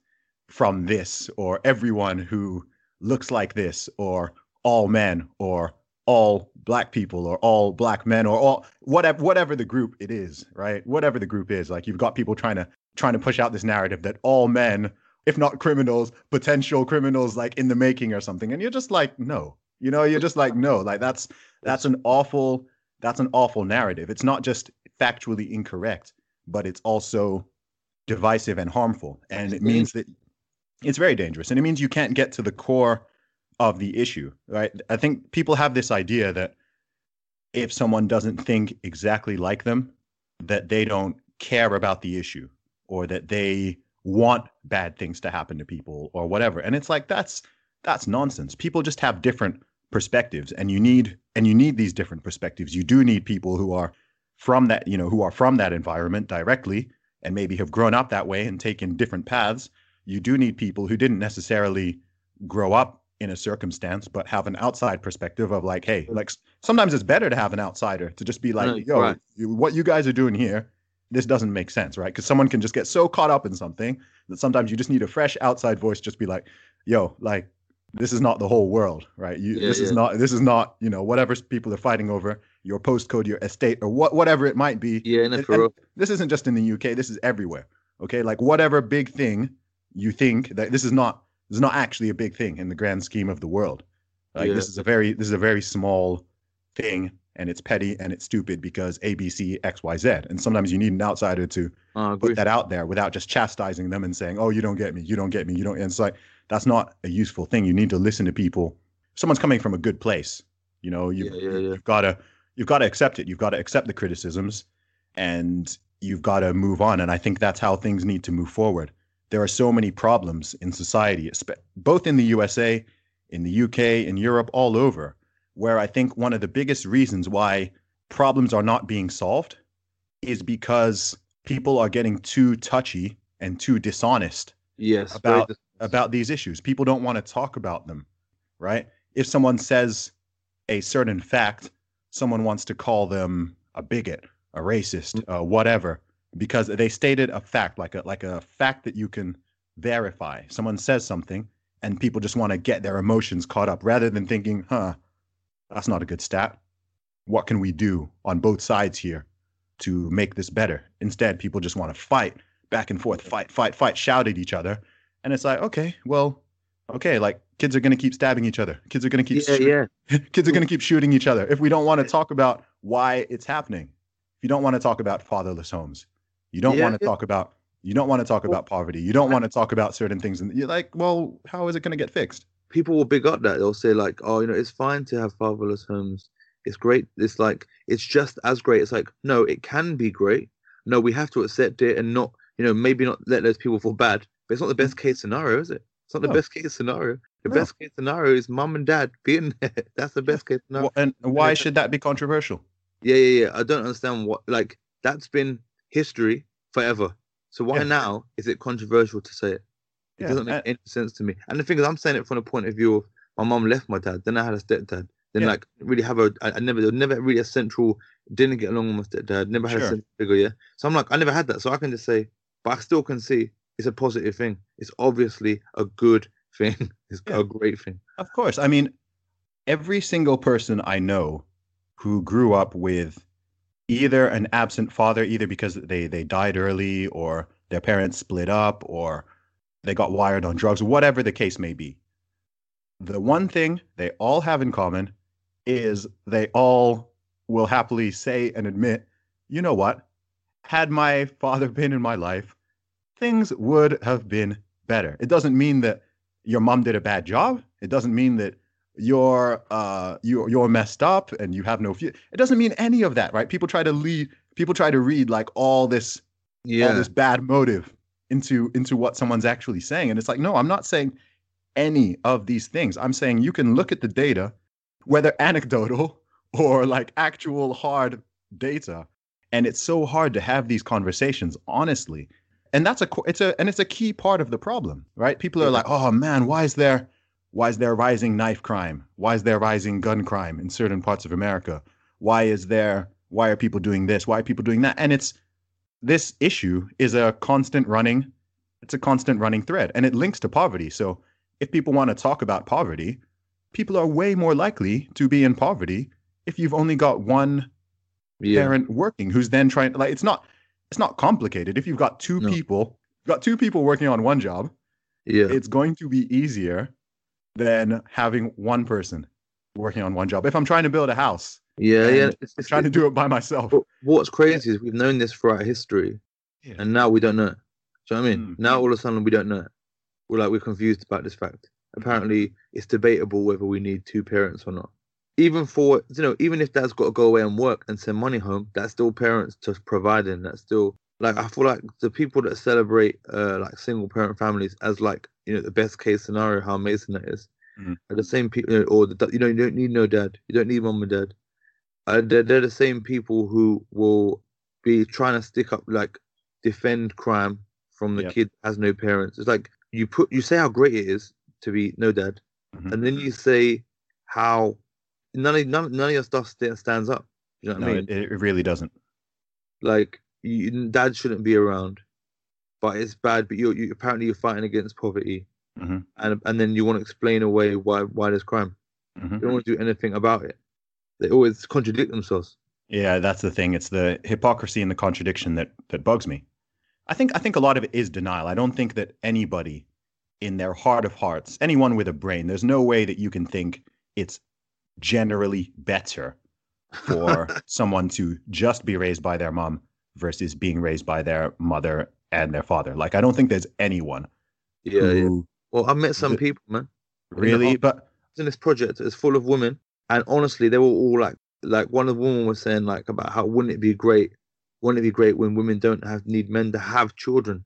from this, or everyone who looks like this, or all men, or all black people, or all black men, or all whatever whatever the group it is, right? Whatever the group is, like you've got people trying to trying to push out this narrative that all men if not criminals, potential criminals like in the making or something. And you're just like, no, you know, you're just like, no, like that's that's an awful that's an awful narrative. It's not just factually incorrect, but it's also divisive and harmful. And it means that it's very dangerous. And it means you can't get to the core of the issue, right? I think people have this idea that if someone doesn't think exactly like them, that they don't care about the issue or that they want bad things to happen to people or whatever. And it's like that's that's nonsense. People just have different perspectives and you need and you need these different perspectives. You do need people who are from that, you know, who are from that environment directly and maybe have grown up that way and taken different paths. You do need people who didn't necessarily grow up in a circumstance but have an outside perspective of like, hey, like sometimes it's better to have an outsider to just be like, yo, right. what you guys are doing here this doesn't make sense, right? Because someone can just get so caught up in something that sometimes you just need a fresh outside voice, just be like, yo, like this is not the whole world, right? You, yeah, this yeah. is not this is not you know whatever people are fighting over your postcode, your estate, or what whatever it might be. Yeah, and, and this isn't just in the UK. This is everywhere. Okay, like whatever big thing you think that this is not this is not actually a big thing in the grand scheme of the world. Like yeah. this is a very this is a very small thing and it's petty and it's stupid because A, B, C, X, Y, Z. And sometimes you need an outsider to uh, put that out there without just chastising them and saying, "Oh, you don't get me, you don't get me, you don't." And it's like that's not a useful thing. You need to listen to people. Someone's coming from a good place. You know, you've, yeah, yeah, yeah. you've got to you've got to accept it. You've got to accept the criticisms, and you've got to move on. And I think that's how things need to move forward. There are so many problems in society, both in the USA, in the UK, in Europe, all over where I think one of the biggest reasons why problems are not being solved is because people are getting too touchy and too dishonest yes about about these issues people don't want to talk about them right if someone says a certain fact someone wants to call them a bigot a racist uh, whatever because they stated a fact like a like a fact that you can verify someone says something and people just want to get their emotions caught up rather than thinking, huh, that's not a good stat. What can we do on both sides here to make this better? Instead, people just want to fight back and forth, fight, fight, fight, shout at each other. And it's like, okay, well, okay, like kids are going to keep stabbing each other. Kids are going to keep Yeah, shoot- yeah. kids are going to keep shooting each other. If we don't want to talk about why it's happening, if you don't want to talk about fatherless homes, you don't Yeah, want to yeah. talk about you don't want to talk about poverty. You don't want to talk about certain things, and you're like, well, how is it going to get fixed? people will big up that they'll say like oh you know it's fine to have fatherless homes it's great it's like it's just as great it's like no it can be great no we have to accept it and not you know maybe not let those people feel bad but it's not the hmm. best case scenario is it it's not the best case scenario the No. best case scenario is mum and dad being there that's the best case scenario and why should that be controversial? yeah yeah yeah i don't understand what like that's been history forever so why Yeah. now is it controversial to say it it Yeah, doesn't make any sense to me. And the thing is, I'm saying it from the point of view of my mum left my dad, then I had a stepdad, then Yeah. like really have a, I, I never, there was never really a central, didn't get along with my stepdad, never had a Sure. central figure, yeah. So I'm like, I never had that, so I can just say, but I still can see it's a positive thing. It's obviously a good thing. It's Yeah. a great thing. Of course. I mean, every single person I know who grew up with either an absent father, either because they they died early or their parents split up or they got wired on drugs, whatever the case may be. The one thing they all have in common is they all will happily say and admit, you know what? Had my father been in my life, things would have been better. It doesn't mean that your mom did a bad job. It doesn't mean that you're uh you're you're messed up and you have no future. It doesn't mean any of that, right? People try to lead people try to read like all this all Yeah. this bad motive into into what someone's actually saying and it's like no i'm not saying any of these things i'm saying you can look at the data whether anecdotal or like actual hard data and it's so hard to have these conversations honestly and that's a it's a and it's a key part of the problem right? People are like oh man why is there why is there rising knife crime? Why is there rising gun crime in certain parts of america? Why is there why are people doing this? Why are people doing that? And it's this issue is a constant running it's a constant running thread and it links to poverty. So if people want to talk about poverty people are way more likely to be in poverty if you've only got one yeah. parent working who's then trying like it's not it's not complicated if you've got two No. people got two people working on one job Yeah. it's going to be easier than having one person working on one job if i'm trying to build a house Yeah. Yeah. It's, it's, trying to do it by myself what's crazy is we've known this throughout history, Yeah. and now we don't know. Do you know what I mean? Mm. Now all of a sudden we don't know. We're like we're confused about this fact. Apparently, it's debatable whether we need two parents or not. Even for you know, even if dad's got to go away and work and send money home, that's still parents just providing. That's still like I feel like the people that celebrate uh like single parent families as like you know the best case scenario, how amazing that is, Mhm. are the same people. You know, or the, you know you don't need no dad, you don't need mom and dad. Uh, they're, they're the same people who will be trying to stick up like defend crime from the Yep. kid that has no parents. It's like you put you say how great it is to be no dad, Mhm. and then you say how none of none, none of your stuff stands up. You know what no I mean? it, it really doesn't like you, dad shouldn't be around, but it's bad. But you you apparently you're fighting against poverty, Mhm. and and then you want to explain away why why there's crime. Mhm. You don't want to do anything about it. They always contradict themselves. Yeah, that's the thing. It's the hypocrisy and the contradiction that that bugs me. I think I think a lot of it is denial. I don't think that anybody in their heart of hearts, anyone with a brain, there's no way that you can think it's generally better for someone to just be raised by their mom versus being raised by their mother and their father. Like I don't think there's anyone Yeah, yeah. Well, I met some people, man. really but in this project it's full of women and honestly they were all like like one of the women was saying like about how wouldn't it be great wouldn't it be great when women don't have need men to have children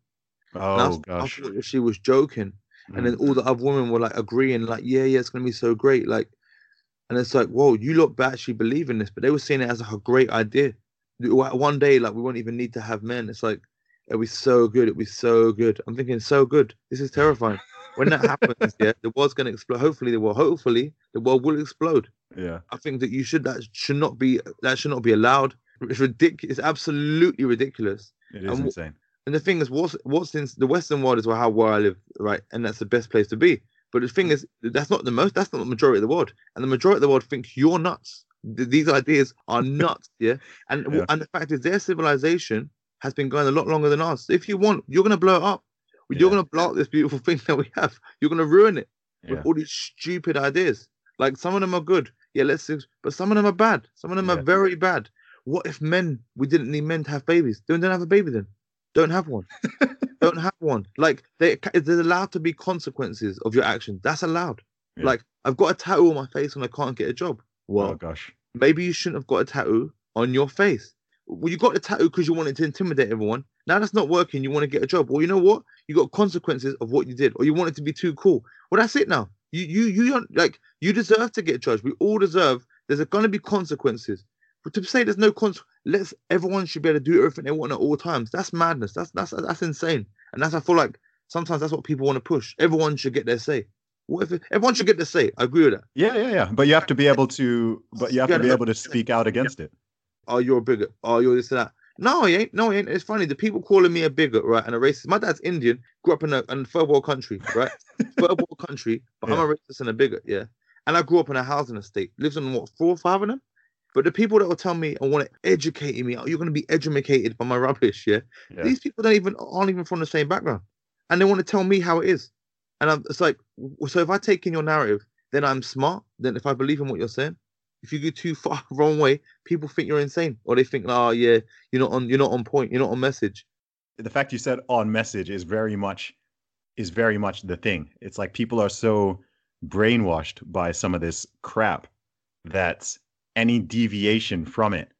oh was- I gosh. she was joking and then mm. all the other women were like agreeing like yeah yeah it's gonna be so great like and it's like whoa you look back actually believe in this but they were seeing it as like a great idea one day like we won't even need to have men it's like it'll be so good it'll be so good i'm thinking so good this is terrifying when that happens yeah the world's gonna explode hopefully the world hopefully the world will explode yeah. I think that you should that should not be that should not be allowed. It's ridiculous. It's absolutely ridiculous. It is And insane. And the thing is, what's what's in the Western world is how where I live, right? And that's the best place to be. But the thing is, that's not the most. That's not the majority of the world, and the majority of the world thinks you're nuts. Th- These ideas are nuts, yeah. And Yeah. and the fact is, their civilization has been going a lot longer than ours. If you want, you're gonna blow it up. You're gonna blow up this beautiful thing that we have. You're gonna ruin it Yeah. with all these stupid ideas. Like some of them are good, yeah, let's. But some of them are bad. Some of them are very bad. What if men? We didn't need men to have babies. Don't don't have a baby then. Don't have one. don't have one. Like they, there's allowed to be consequences of your actions. That's allowed. Yeah. Like I've got a tattoo on my face and I can't get a job. Well, oh gosh. maybe you shouldn't have got a tattoo on your face. Well, you got the tattoo because you wanted to intimidate everyone. Now that's not working. You want to get a job. Well, you know what? You got consequences of what you did, or you wanted to be too cool. Well, that's it now. You you you don't like you deserve to get judged. We all deserve. There's going to be consequences. But to say there's no consequence, let's everyone should be able to do everything they want at all times. That's madness. That's that's that's insane. And that's I feel like sometimes that's what people want to push. Everyone should get their say. What if it, everyone should get their say? I agree with that. Yeah, yeah, yeah. But you have to be able to. But you have to be able to speak out against it. oh, you're a bigot. Oh, you're this and that. No, I ain't. No, I ain't. It's funny. The people calling me a bigot, right, and a racist. My dad's Indian, grew up in a, in a third world country, right? third world country, but I'm a racist and a bigot, yeah. And I grew up in a housing estate. Lives on what four or five of them. But the people that will tell me and want to educate me, oh, you're going to be educated by my rubbish, yeah. Yeah. These people don't even aren't even from the same background, and they want to tell me how it is. And I'm, it's like, so if I take in your narrative, then I'm smart. Then if I believe in what you're saying, if you go too far wrong way, people think you're insane, or they think, oh yeah, you're not on, you're not on point, you're not on message. the fact you said on message is very much is very much the thing. It's like people are so brainwashed by some of this crap that any deviation from it,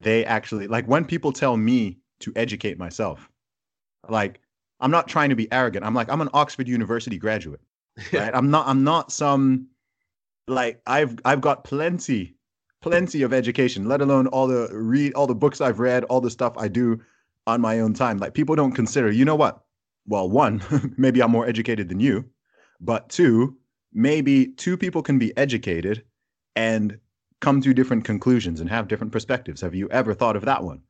they actually like when people tell me to educate myself, like I'm not trying to be arrogant. I'm like I'm an Oxford University graduate. Right? I'm not I'm not some like I've I've got plenty plenty of education, let alone all the read all the books I've read, all the stuff I do on my own time. Like people don't consider, you know what? Well, one, maybe I'm more educated than you, but two, maybe two people can be educated and come to different conclusions and have different perspectives. Have you ever thought of that one?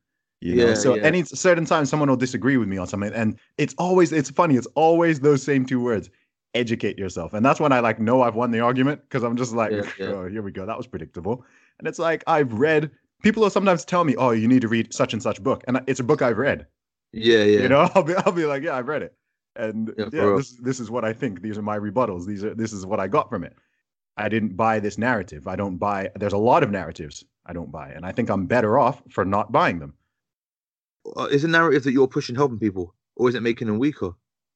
You know, Yeah, so yeah. any certain time someone will disagree with me on something, and it's always it's funny. It's always those same two words: educate yourself. And that's when I like know I've won the argument because I'm just like, Yeah, oh, here we go. That was predictable. And it's like I've read. People will sometimes tell me, "Oh, you need to read such and such book," and it's a book I've read. Yeah, yeah. You know, I'll be, I'll be like, "Yeah, I've read it," and Yeah, yeah, this this is what I think. These are my rebuttals. These are this is what I got from it. I didn't buy this narrative. I don't buy. There's a lot of narratives I don't buy, and I think I'm better off for not buying them. uh, is a narrative that you're pushing helping people, or is it making them weaker?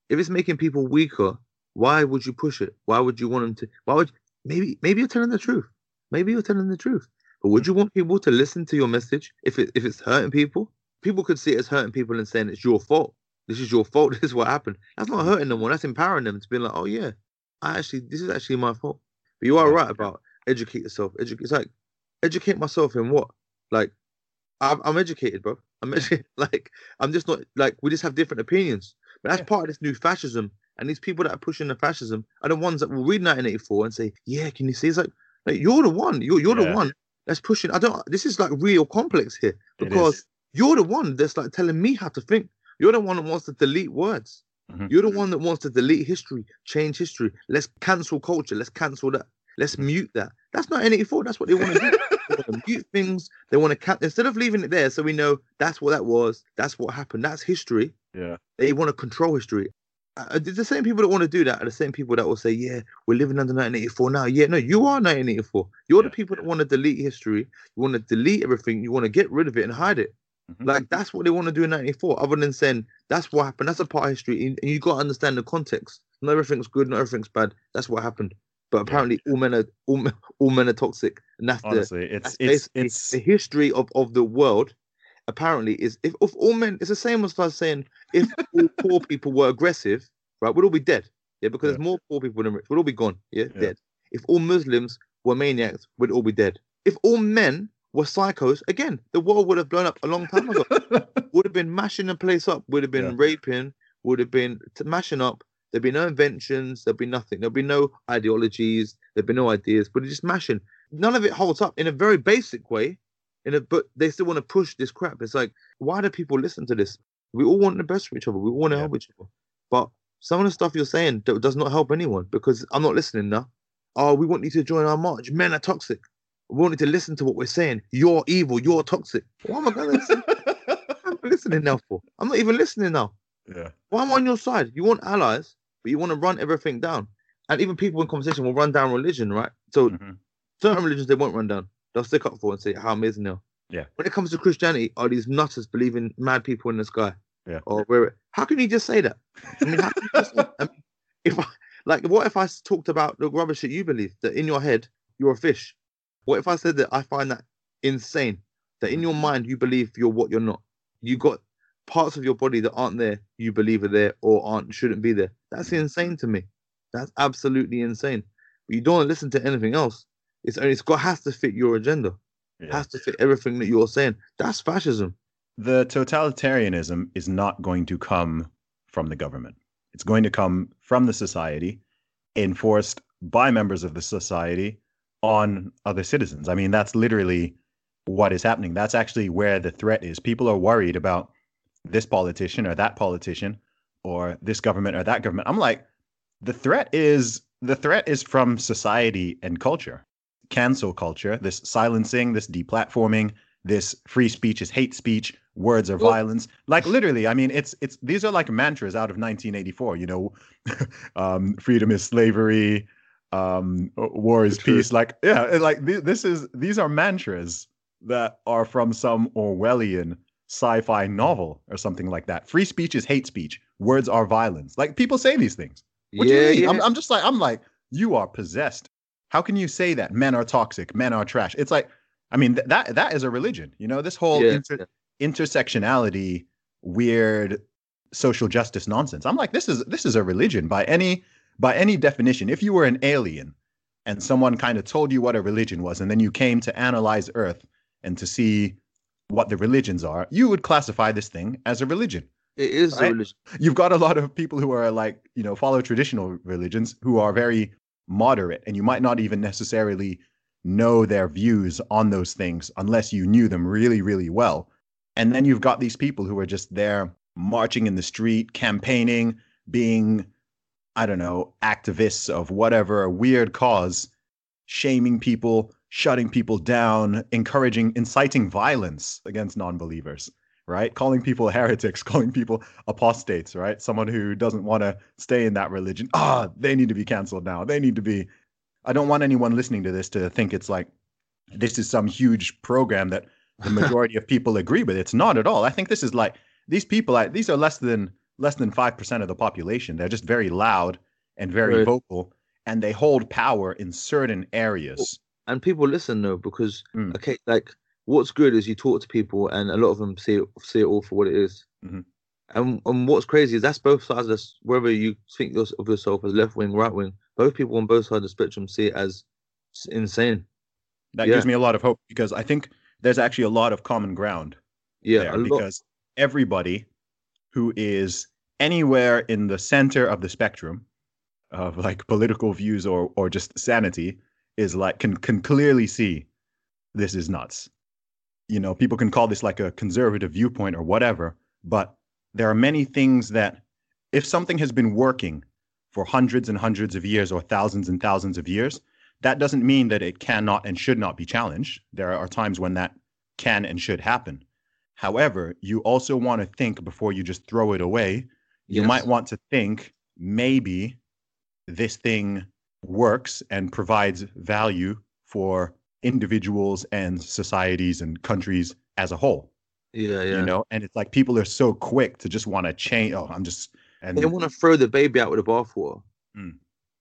If it's making people weaker, why would you push it? Why would you want them to? Why would maybe maybe you're telling the truth? Maybe you're telling the truth. But would you want people to listen to your message if it if it's hurting people? People could see it as hurting people and saying it's your fault. This is your fault. This is what happened. That's not hurting them. That's empowering them to be like, oh yeah, I actually this is actually my fault. But you are Yeah. right about educate yourself. Educate. It's like educate myself in what? Like I'm, I'm educated, bro. I'm educated. like I'm just not like we just have different opinions. But that's Yeah. part of this new fascism. And these people that are pushing the fascism are the ones that will read 1984 and say, "Yeah, can you see?" It's like, like, you're the one. You're you're the one that's pushing. I don't. This is like real complex here because you're the one that's like telling me how to think. You're the one that wants to delete words. Mhm. You're the one that wants to delete history, change history. Let's cancel culture. Let's cancel that. Let's mute that. That's not N84. That's what they want to do. they want to mute things. They want to can- instead of leaving it there so we know that's what that was. That's what happened. That's history. Yeah. They want to control history. Uh, the same people that want to do that are the same people that will say, "Yeah, we're living under 1984 now." Yeah, no, you are 1984. You're the people that want to delete history. You want to delete everything. You want to get rid of it and hide it. Mhm. Like that's what they want to do in '94. Other than saying that's what happened, that's a part of history, and you got to understand the context. Not everything's good, not everything's bad. That's what happened. But apparently, all men are all, men- all men are toxic, and that's the it's that's it's it's the history of, of the world. Apparently, is if, if all men, it's the same as us saying if all poor people were aggressive, right, we'd all be dead. Yeah, because Yeah. there's more poor people than rich. We'd all be gone. Yeah, Yeah. dead. If all Muslims were maniacs, we'd all be dead. If all men were psychos, again, the world would have blown up a long time ago. would have been mashing the place up. Would have been Yeah. raping. Would have been mashing up. There'd be no inventions. There'd be nothing. There'd be no ideologies. There'd be no ideas. But it's just mashing. None of it holds up in a very basic way. In a but they still want to push this crap. It's like why do people listen to this? We all want the best for each other. We all want to Yeah. help each other. But some of the stuff you're saying does not help anyone because I'm not listening now. Oh, we want you to join our march. Men are toxic. We want you to listen to what we're saying. You're evil. You're toxic. What am I going to listen? I'm listening now for? I'm not even listening now. Yeah. Why am I on your side? You want allies, but you want to run everything down. And even people in conversation will run down religion, right? So Mhm. certain religions they won't run down. They'll stick up for and say how amazing they are. Yeah. When it comes to Christianity, are these nutters believing mad people in the sky? Yeah. Or where? How can you just say that? I mean, how can you just I mean, if I, like, what if I talked about the rubbish that you believe that in your head you're a fish? What if I said that I find that insane? That in your mind you believe you're what you're not. You got parts of your body that aren't there. You believe are there or aren't shouldn't be there. That's insane to me. That's absolutely insane. But you don't want to listen to anything else. It's only it's got has to fit your agenda. It Yeah. has to fit everything that you're saying. That's fascism. the totalitarianism is not going to come from the government. It's going to come from the society, enforced by members of the society on other citizens. I mean, that's literally what is happening. That's actually where the threat is. People are worried about this politician or that politician or this government or that government. I'm like, the threat is the threat is from society and culture. Cancel culture, this silencing, this deplatforming, this free speech is hate speech, words are Well- violence. Like literally, I mean, it's it's these are like mantras out of 1984. You know, um, freedom is slavery, um, war is peace. Like yeah, like th- this is these are mantras that are from some Orwellian sci-fi novel or something like that. Free speech is hate speech. Words are violence. Like people say these things. What do you mean? I'm, I'm just like, I'm like, you are possessed. How can you say that men are toxic, men are trash? It's like, I mean, th- that that is a religion. You know, this whole Yeah, inter- intersectionality, weird social justice nonsense. I'm like, this is this is a religion by any by any definition. If you were an alien and someone kind of told you what a religion was, and then you came to analyze Earth and to see what the religions are, you would classify this thing as a religion it is a religion. you've got a lot of people who are like you know follow traditional religions who are very moderate and you might not even necessarily know their views on those things unless you knew them really really well and then you've got these people who are just there marching in the street campaigning being i don't know activists of whatever weird cause shaming people shutting people down encouraging inciting violence against non-believers right? Calling people heretics, calling people apostates, right? Someone who doesn't want to stay in that religion. Ah, they need to be canceled now. They need to be. I don't want anyone listening to this to think it's like this is some huge program that the majority of people agree with. It's not at all. I think this is like these people. I, these are less than less than five percent of the population. They're just very loud and very Right. vocal, and they hold power in certain areas. and people listen though because Mm. okay, like what's good is you talk to people and a lot of them see it, see it all for what it is. Mhm. And and what's crazy is that's both sides of this. Whether you think of yourself as left wing, right wing, both people on both sides of the spectrum see it as insane. That Yeah. gives me a lot of hope because I think there's actually a lot of common ground Yeah, there a lot. because everybody who is anywhere in the center of the spectrum of like political views or or just sanity is like can can clearly see this is nuts. You know, people can call this like a conservative viewpoint or whatever, but there are many things that if something has been working for hundreds and hundreds of years or thousands and thousands of years, that doesn't mean that it cannot and should not be challenged. There are times when that can and should happen. However, you also want to think before you just throw it away. You Yes. might want to think maybe this thing works and provides value for individuals and societies and countries as a whole. Yeah, yeah. You know, and it's like people are so quick to just want to change. Oh, I'm just and they want to throw the baby out with the bathwater. Mm.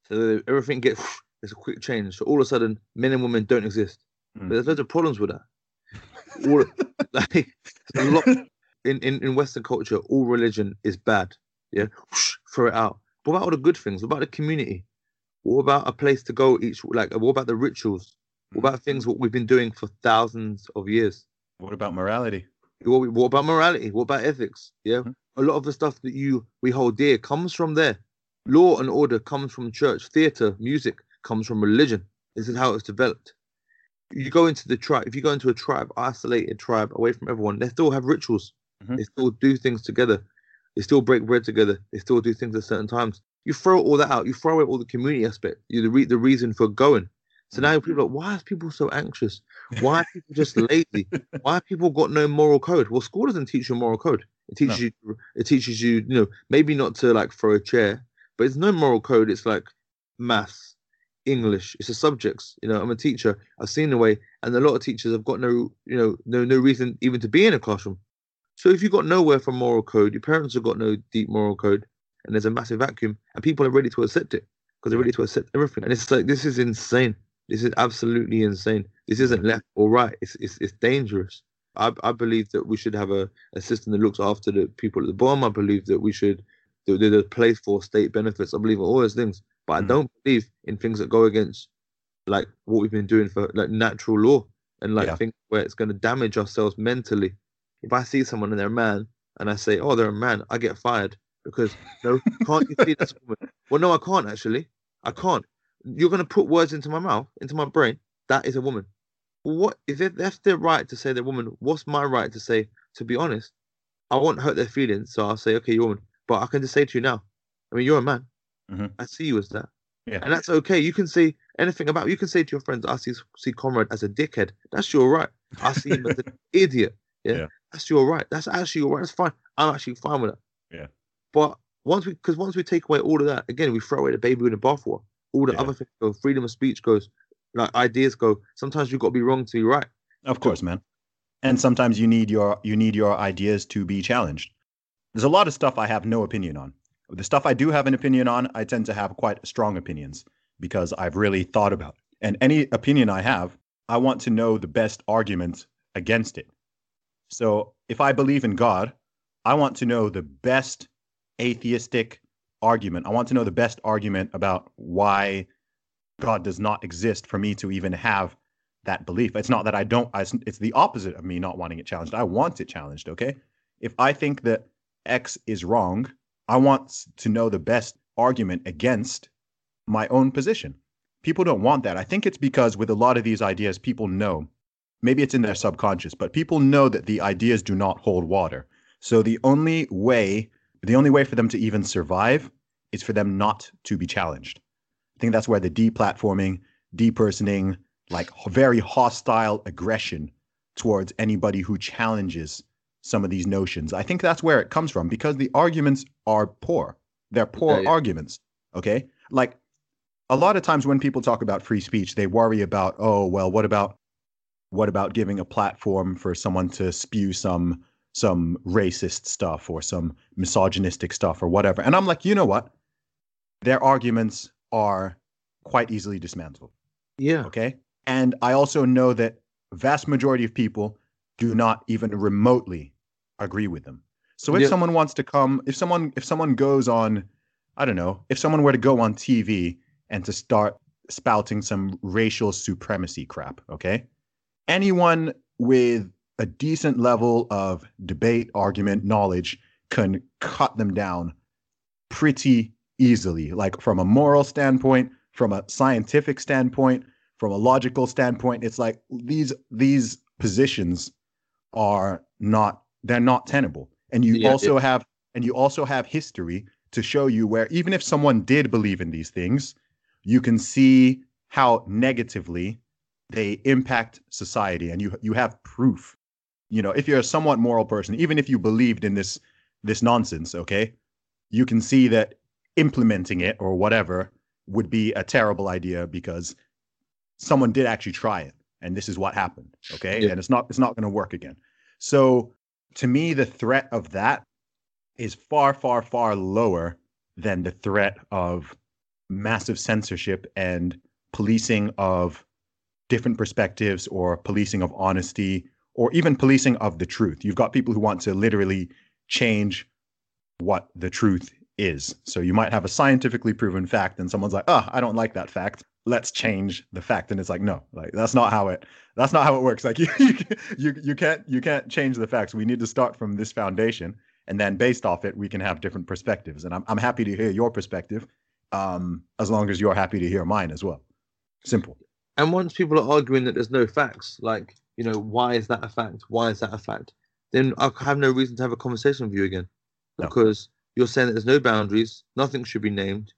So everything gets there's a quick change. So all of a sudden, men and women don't exist. Mm. But there's loads of problems with that. All, like a lot in, in in Western culture, all religion is bad. Yeah, throw it out. What about all the good things? What about the community? What about a place to go each? Like, what about the rituals? What about things what we've been doing for thousands of years? what about morality? What, what about morality? What about ethics? Yeah, Mhm. a lot of the stuff that you we hold dear comes from there. Law and order comes from church. Theater, music comes from religion. This is how it's developed. You go into the tribe. If you go into a tribe, isolated tribe, away from everyone, they still have rituals. Mhm. They still do things together. They still break bread together. They still do things at certain times. You throw all that out. You throw away all the community aspect. You the, re- the reason for going. So now mm-hmm. people are like, why are people so anxious? Why are people just lazy? Why have people got no moral code? Well, school doesn't teach you moral code. It teaches you. It teaches you. You know, maybe not to like throw a chair, but it's no moral code. It's like maths, English. It's the subjects. You know, I'm a teacher. I've seen the way, and a lot of teachers have got no, you know, no no reason even to be in a classroom. So if you've got nowhere for moral code, your parents have got no deep moral code, and there's a massive vacuum, and people are ready to accept it because they're ready to accept everything. And it's like this is insane. This is absolutely insane. This isn't left or right. It's it's, it's dangerous. I, I believe that we should have a, a system that looks after the people at the bottom. I believe that we should there's a place for state benefits. I believe in all those things, but I Mhm. don't believe in things that go against like what we've been doing for like natural law and like Yeah. things where it's going to damage ourselves mentally. If I see someone and they're a man and I say, "Oh, they're a man," I get fired because no, can't you see that's woman? Well, no, I can't actually. I can't. You're going to put words into my mouth, into my brain. That is a woman. What if it, that's their right to say they're a woman? What's my right to say? To be honest, I won't hurt their feelings, so I'll say, "Okay, you're a woman." But I can just say to you now, I mean, you're a man. Mhm. I see you as that. Yeah. And that's okay. You can say anything about you can say to your friends, I see see Conrad as a dickhead. That's your right. I see him as an idiot. Yeah? Yeah. That's your right. That's actually your right. That's fine. I'm actually fine with that. Yeah. But once we because once we take away all of that, again, we throw away the baby with the bathwater. All the Yeah. other things go, freedom of speech goes, like ideas go. Sometimes you've got to be wrong to be right. Of course, man. And sometimes you need your you need your ideas to be challenged. There's a lot of stuff I have no opinion on. The stuff I do have an opinion on, I tend to have quite strong opinions because I've really thought about. It. And any opinion I have, I want to know the best argument against it. So if I believe in God, I want to know the best atheistic argument. I want to know the best argument about why God does not exist for me to even have that belief. It's not that I don't, I, it's the opposite of me not wanting it challenged. I want it challenged, okay? If I think that X is wrong, I want to know the best argument against my own position. People don't want that. I think it's because with a lot of these ideas, people know, maybe it's in their subconscious, but people know that the ideas do not hold water. So the only way, the only way for them to even survive is for them not to be challenged. I think that's where the deplatforming, depersoning, like very hostile aggression towards anybody who challenges some of these notions. I think that's where it comes from because the arguments are poor. They're poor arguments. Okay. Like a lot of times when people talk about free speech, they worry about, oh, well, what about what about giving a platform for someone to spew some some racist stuff or some misogynistic stuff or whatever? And I'm like, you know what? Their arguments are quite easily dismantled. Yeah. Okay. And I also know that vast majority of people do not even remotely agree with them. So if Yeah. someone wants to come, if someone if someone goes on, I don't know, if someone were to go on TV and to start spouting some racial supremacy crap, okay? Anyone with a decent level of debate, argument, knowledge can cut them down pretty easily, like from a moral standpoint, from a scientific standpoint, from a logical standpoint. It's like these these positions are not they're not tenable. And you Yeah, also have and you also have history to show you where even if someone did believe in these things, you can see how negatively they impact society and you you have proof. You know, if you're a somewhat moral person, even if you believed in this this nonsense, okay? You can see that implementing it or whatever would be a terrible idea because someone did actually try it and this is what happened, okay? Yeah. And it's not it's not going to work again. So to me the threat of that is far far far lower than the threat of massive censorship and policing of different perspectives or policing of honesty or even policing of the truth. You've got people who want to literally change what the truth is. So you might have a scientifically proven fact and someone's like, "Oh, I don't like that fact. Let's change the fact." And it's like, "No, like that's not how it that's not how it works. Like you you you, can't you can't change the facts. We need to start from this foundation and then based off it we can have different perspectives. And I'm I'm happy to hear your perspective um as long as you're happy to hear mine as well. Simple. And once people are arguing that there's no facts, like, you know, why is that a fact? Why is that a fact? Then I have no reason to have a conversation with you again. No. because you're saying that there's no boundaries, nothing should be named,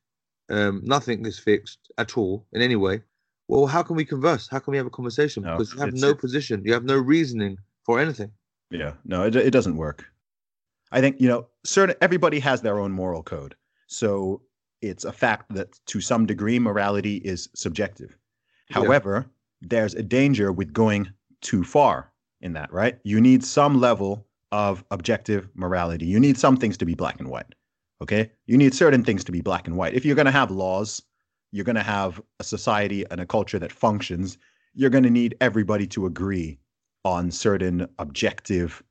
um, nothing is fixed at all in any way. Well, how can we converse? How can we have a conversation? No, because you have no position, you have no reasoning for anything. Yeah, no, it, it doesn't work. I think, you know, certain everybody has their own moral code. So it's a fact that to some degree morality is subjective. Yeah. However, there's a danger with going too far in that, right? You need some level of objective morality. You need some things to be black and white. Okay? You need certain things to be black and white. If you're going to have laws, you're going to have a society and a culture that functions, you're going to need everybody to agree on certain objective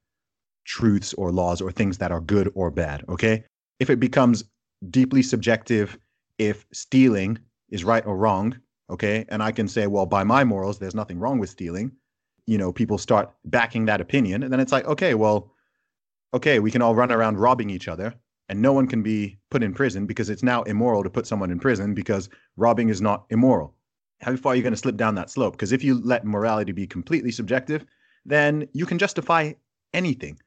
truths or laws or things that are good or bad. Okay. If it becomes deeply subjective, if stealing is right or wrong, okay, and I can say, well, by my morals, there's nothing wrong with stealing, you know, people start backing that opinion. And then it's like, okay, well, okay, we can all run around robbing each other and no one can be put in prison because it's now immoral to put someone in prison because robbing is not immoral. How far are you going to slip down that slope? Because if you let morality be completely subjective, then you can justify anything.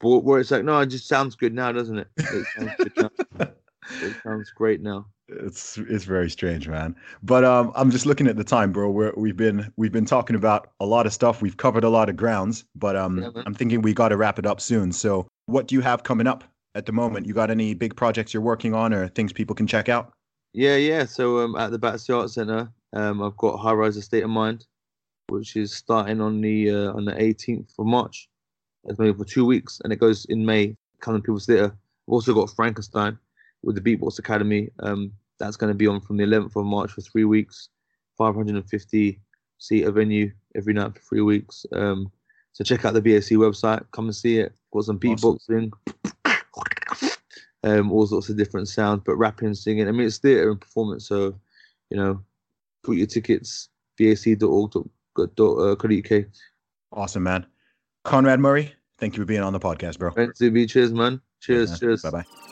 But where it's like, no, it just sounds good now, doesn't it? It sounds, now. It sounds great now. It's it's very strange, man. But um, I'm just looking at the time, bro. We're, we've been we've been talking about a lot of stuff. We've covered a lot of grounds, but um, Yeah. I'm thinking we got to wrap it up soon. So, what do you have coming up at the moment? You got any big projects you're working on, or things people can check out? Yeah, yeah. So um, at the Battersea Art Centre, um, I've got High Rise: A State of Mind, which is starting on the uh, on the 18th of March. It's maybe for two weeks, and it goes in May. Camden People's Theatre. I've also got Frankenstein with the Beatbox Academy. Um, that's going to be on from the 11th of March for three weeks, 550 seat a venue every night for three weeks. Um, so check out the BAC website. Come and see it. Got some Awesome. beatboxing um, all sorts of different sounds, but rapping, singing. I mean, it's theatre and performance, so you know, put your tickets bac.org.uk. Awesome, man. Conrad Murray, thank you for being on the podcast, bro. Thanks, Zuby. Cheers, man. Cheers, cheers. Bye bye.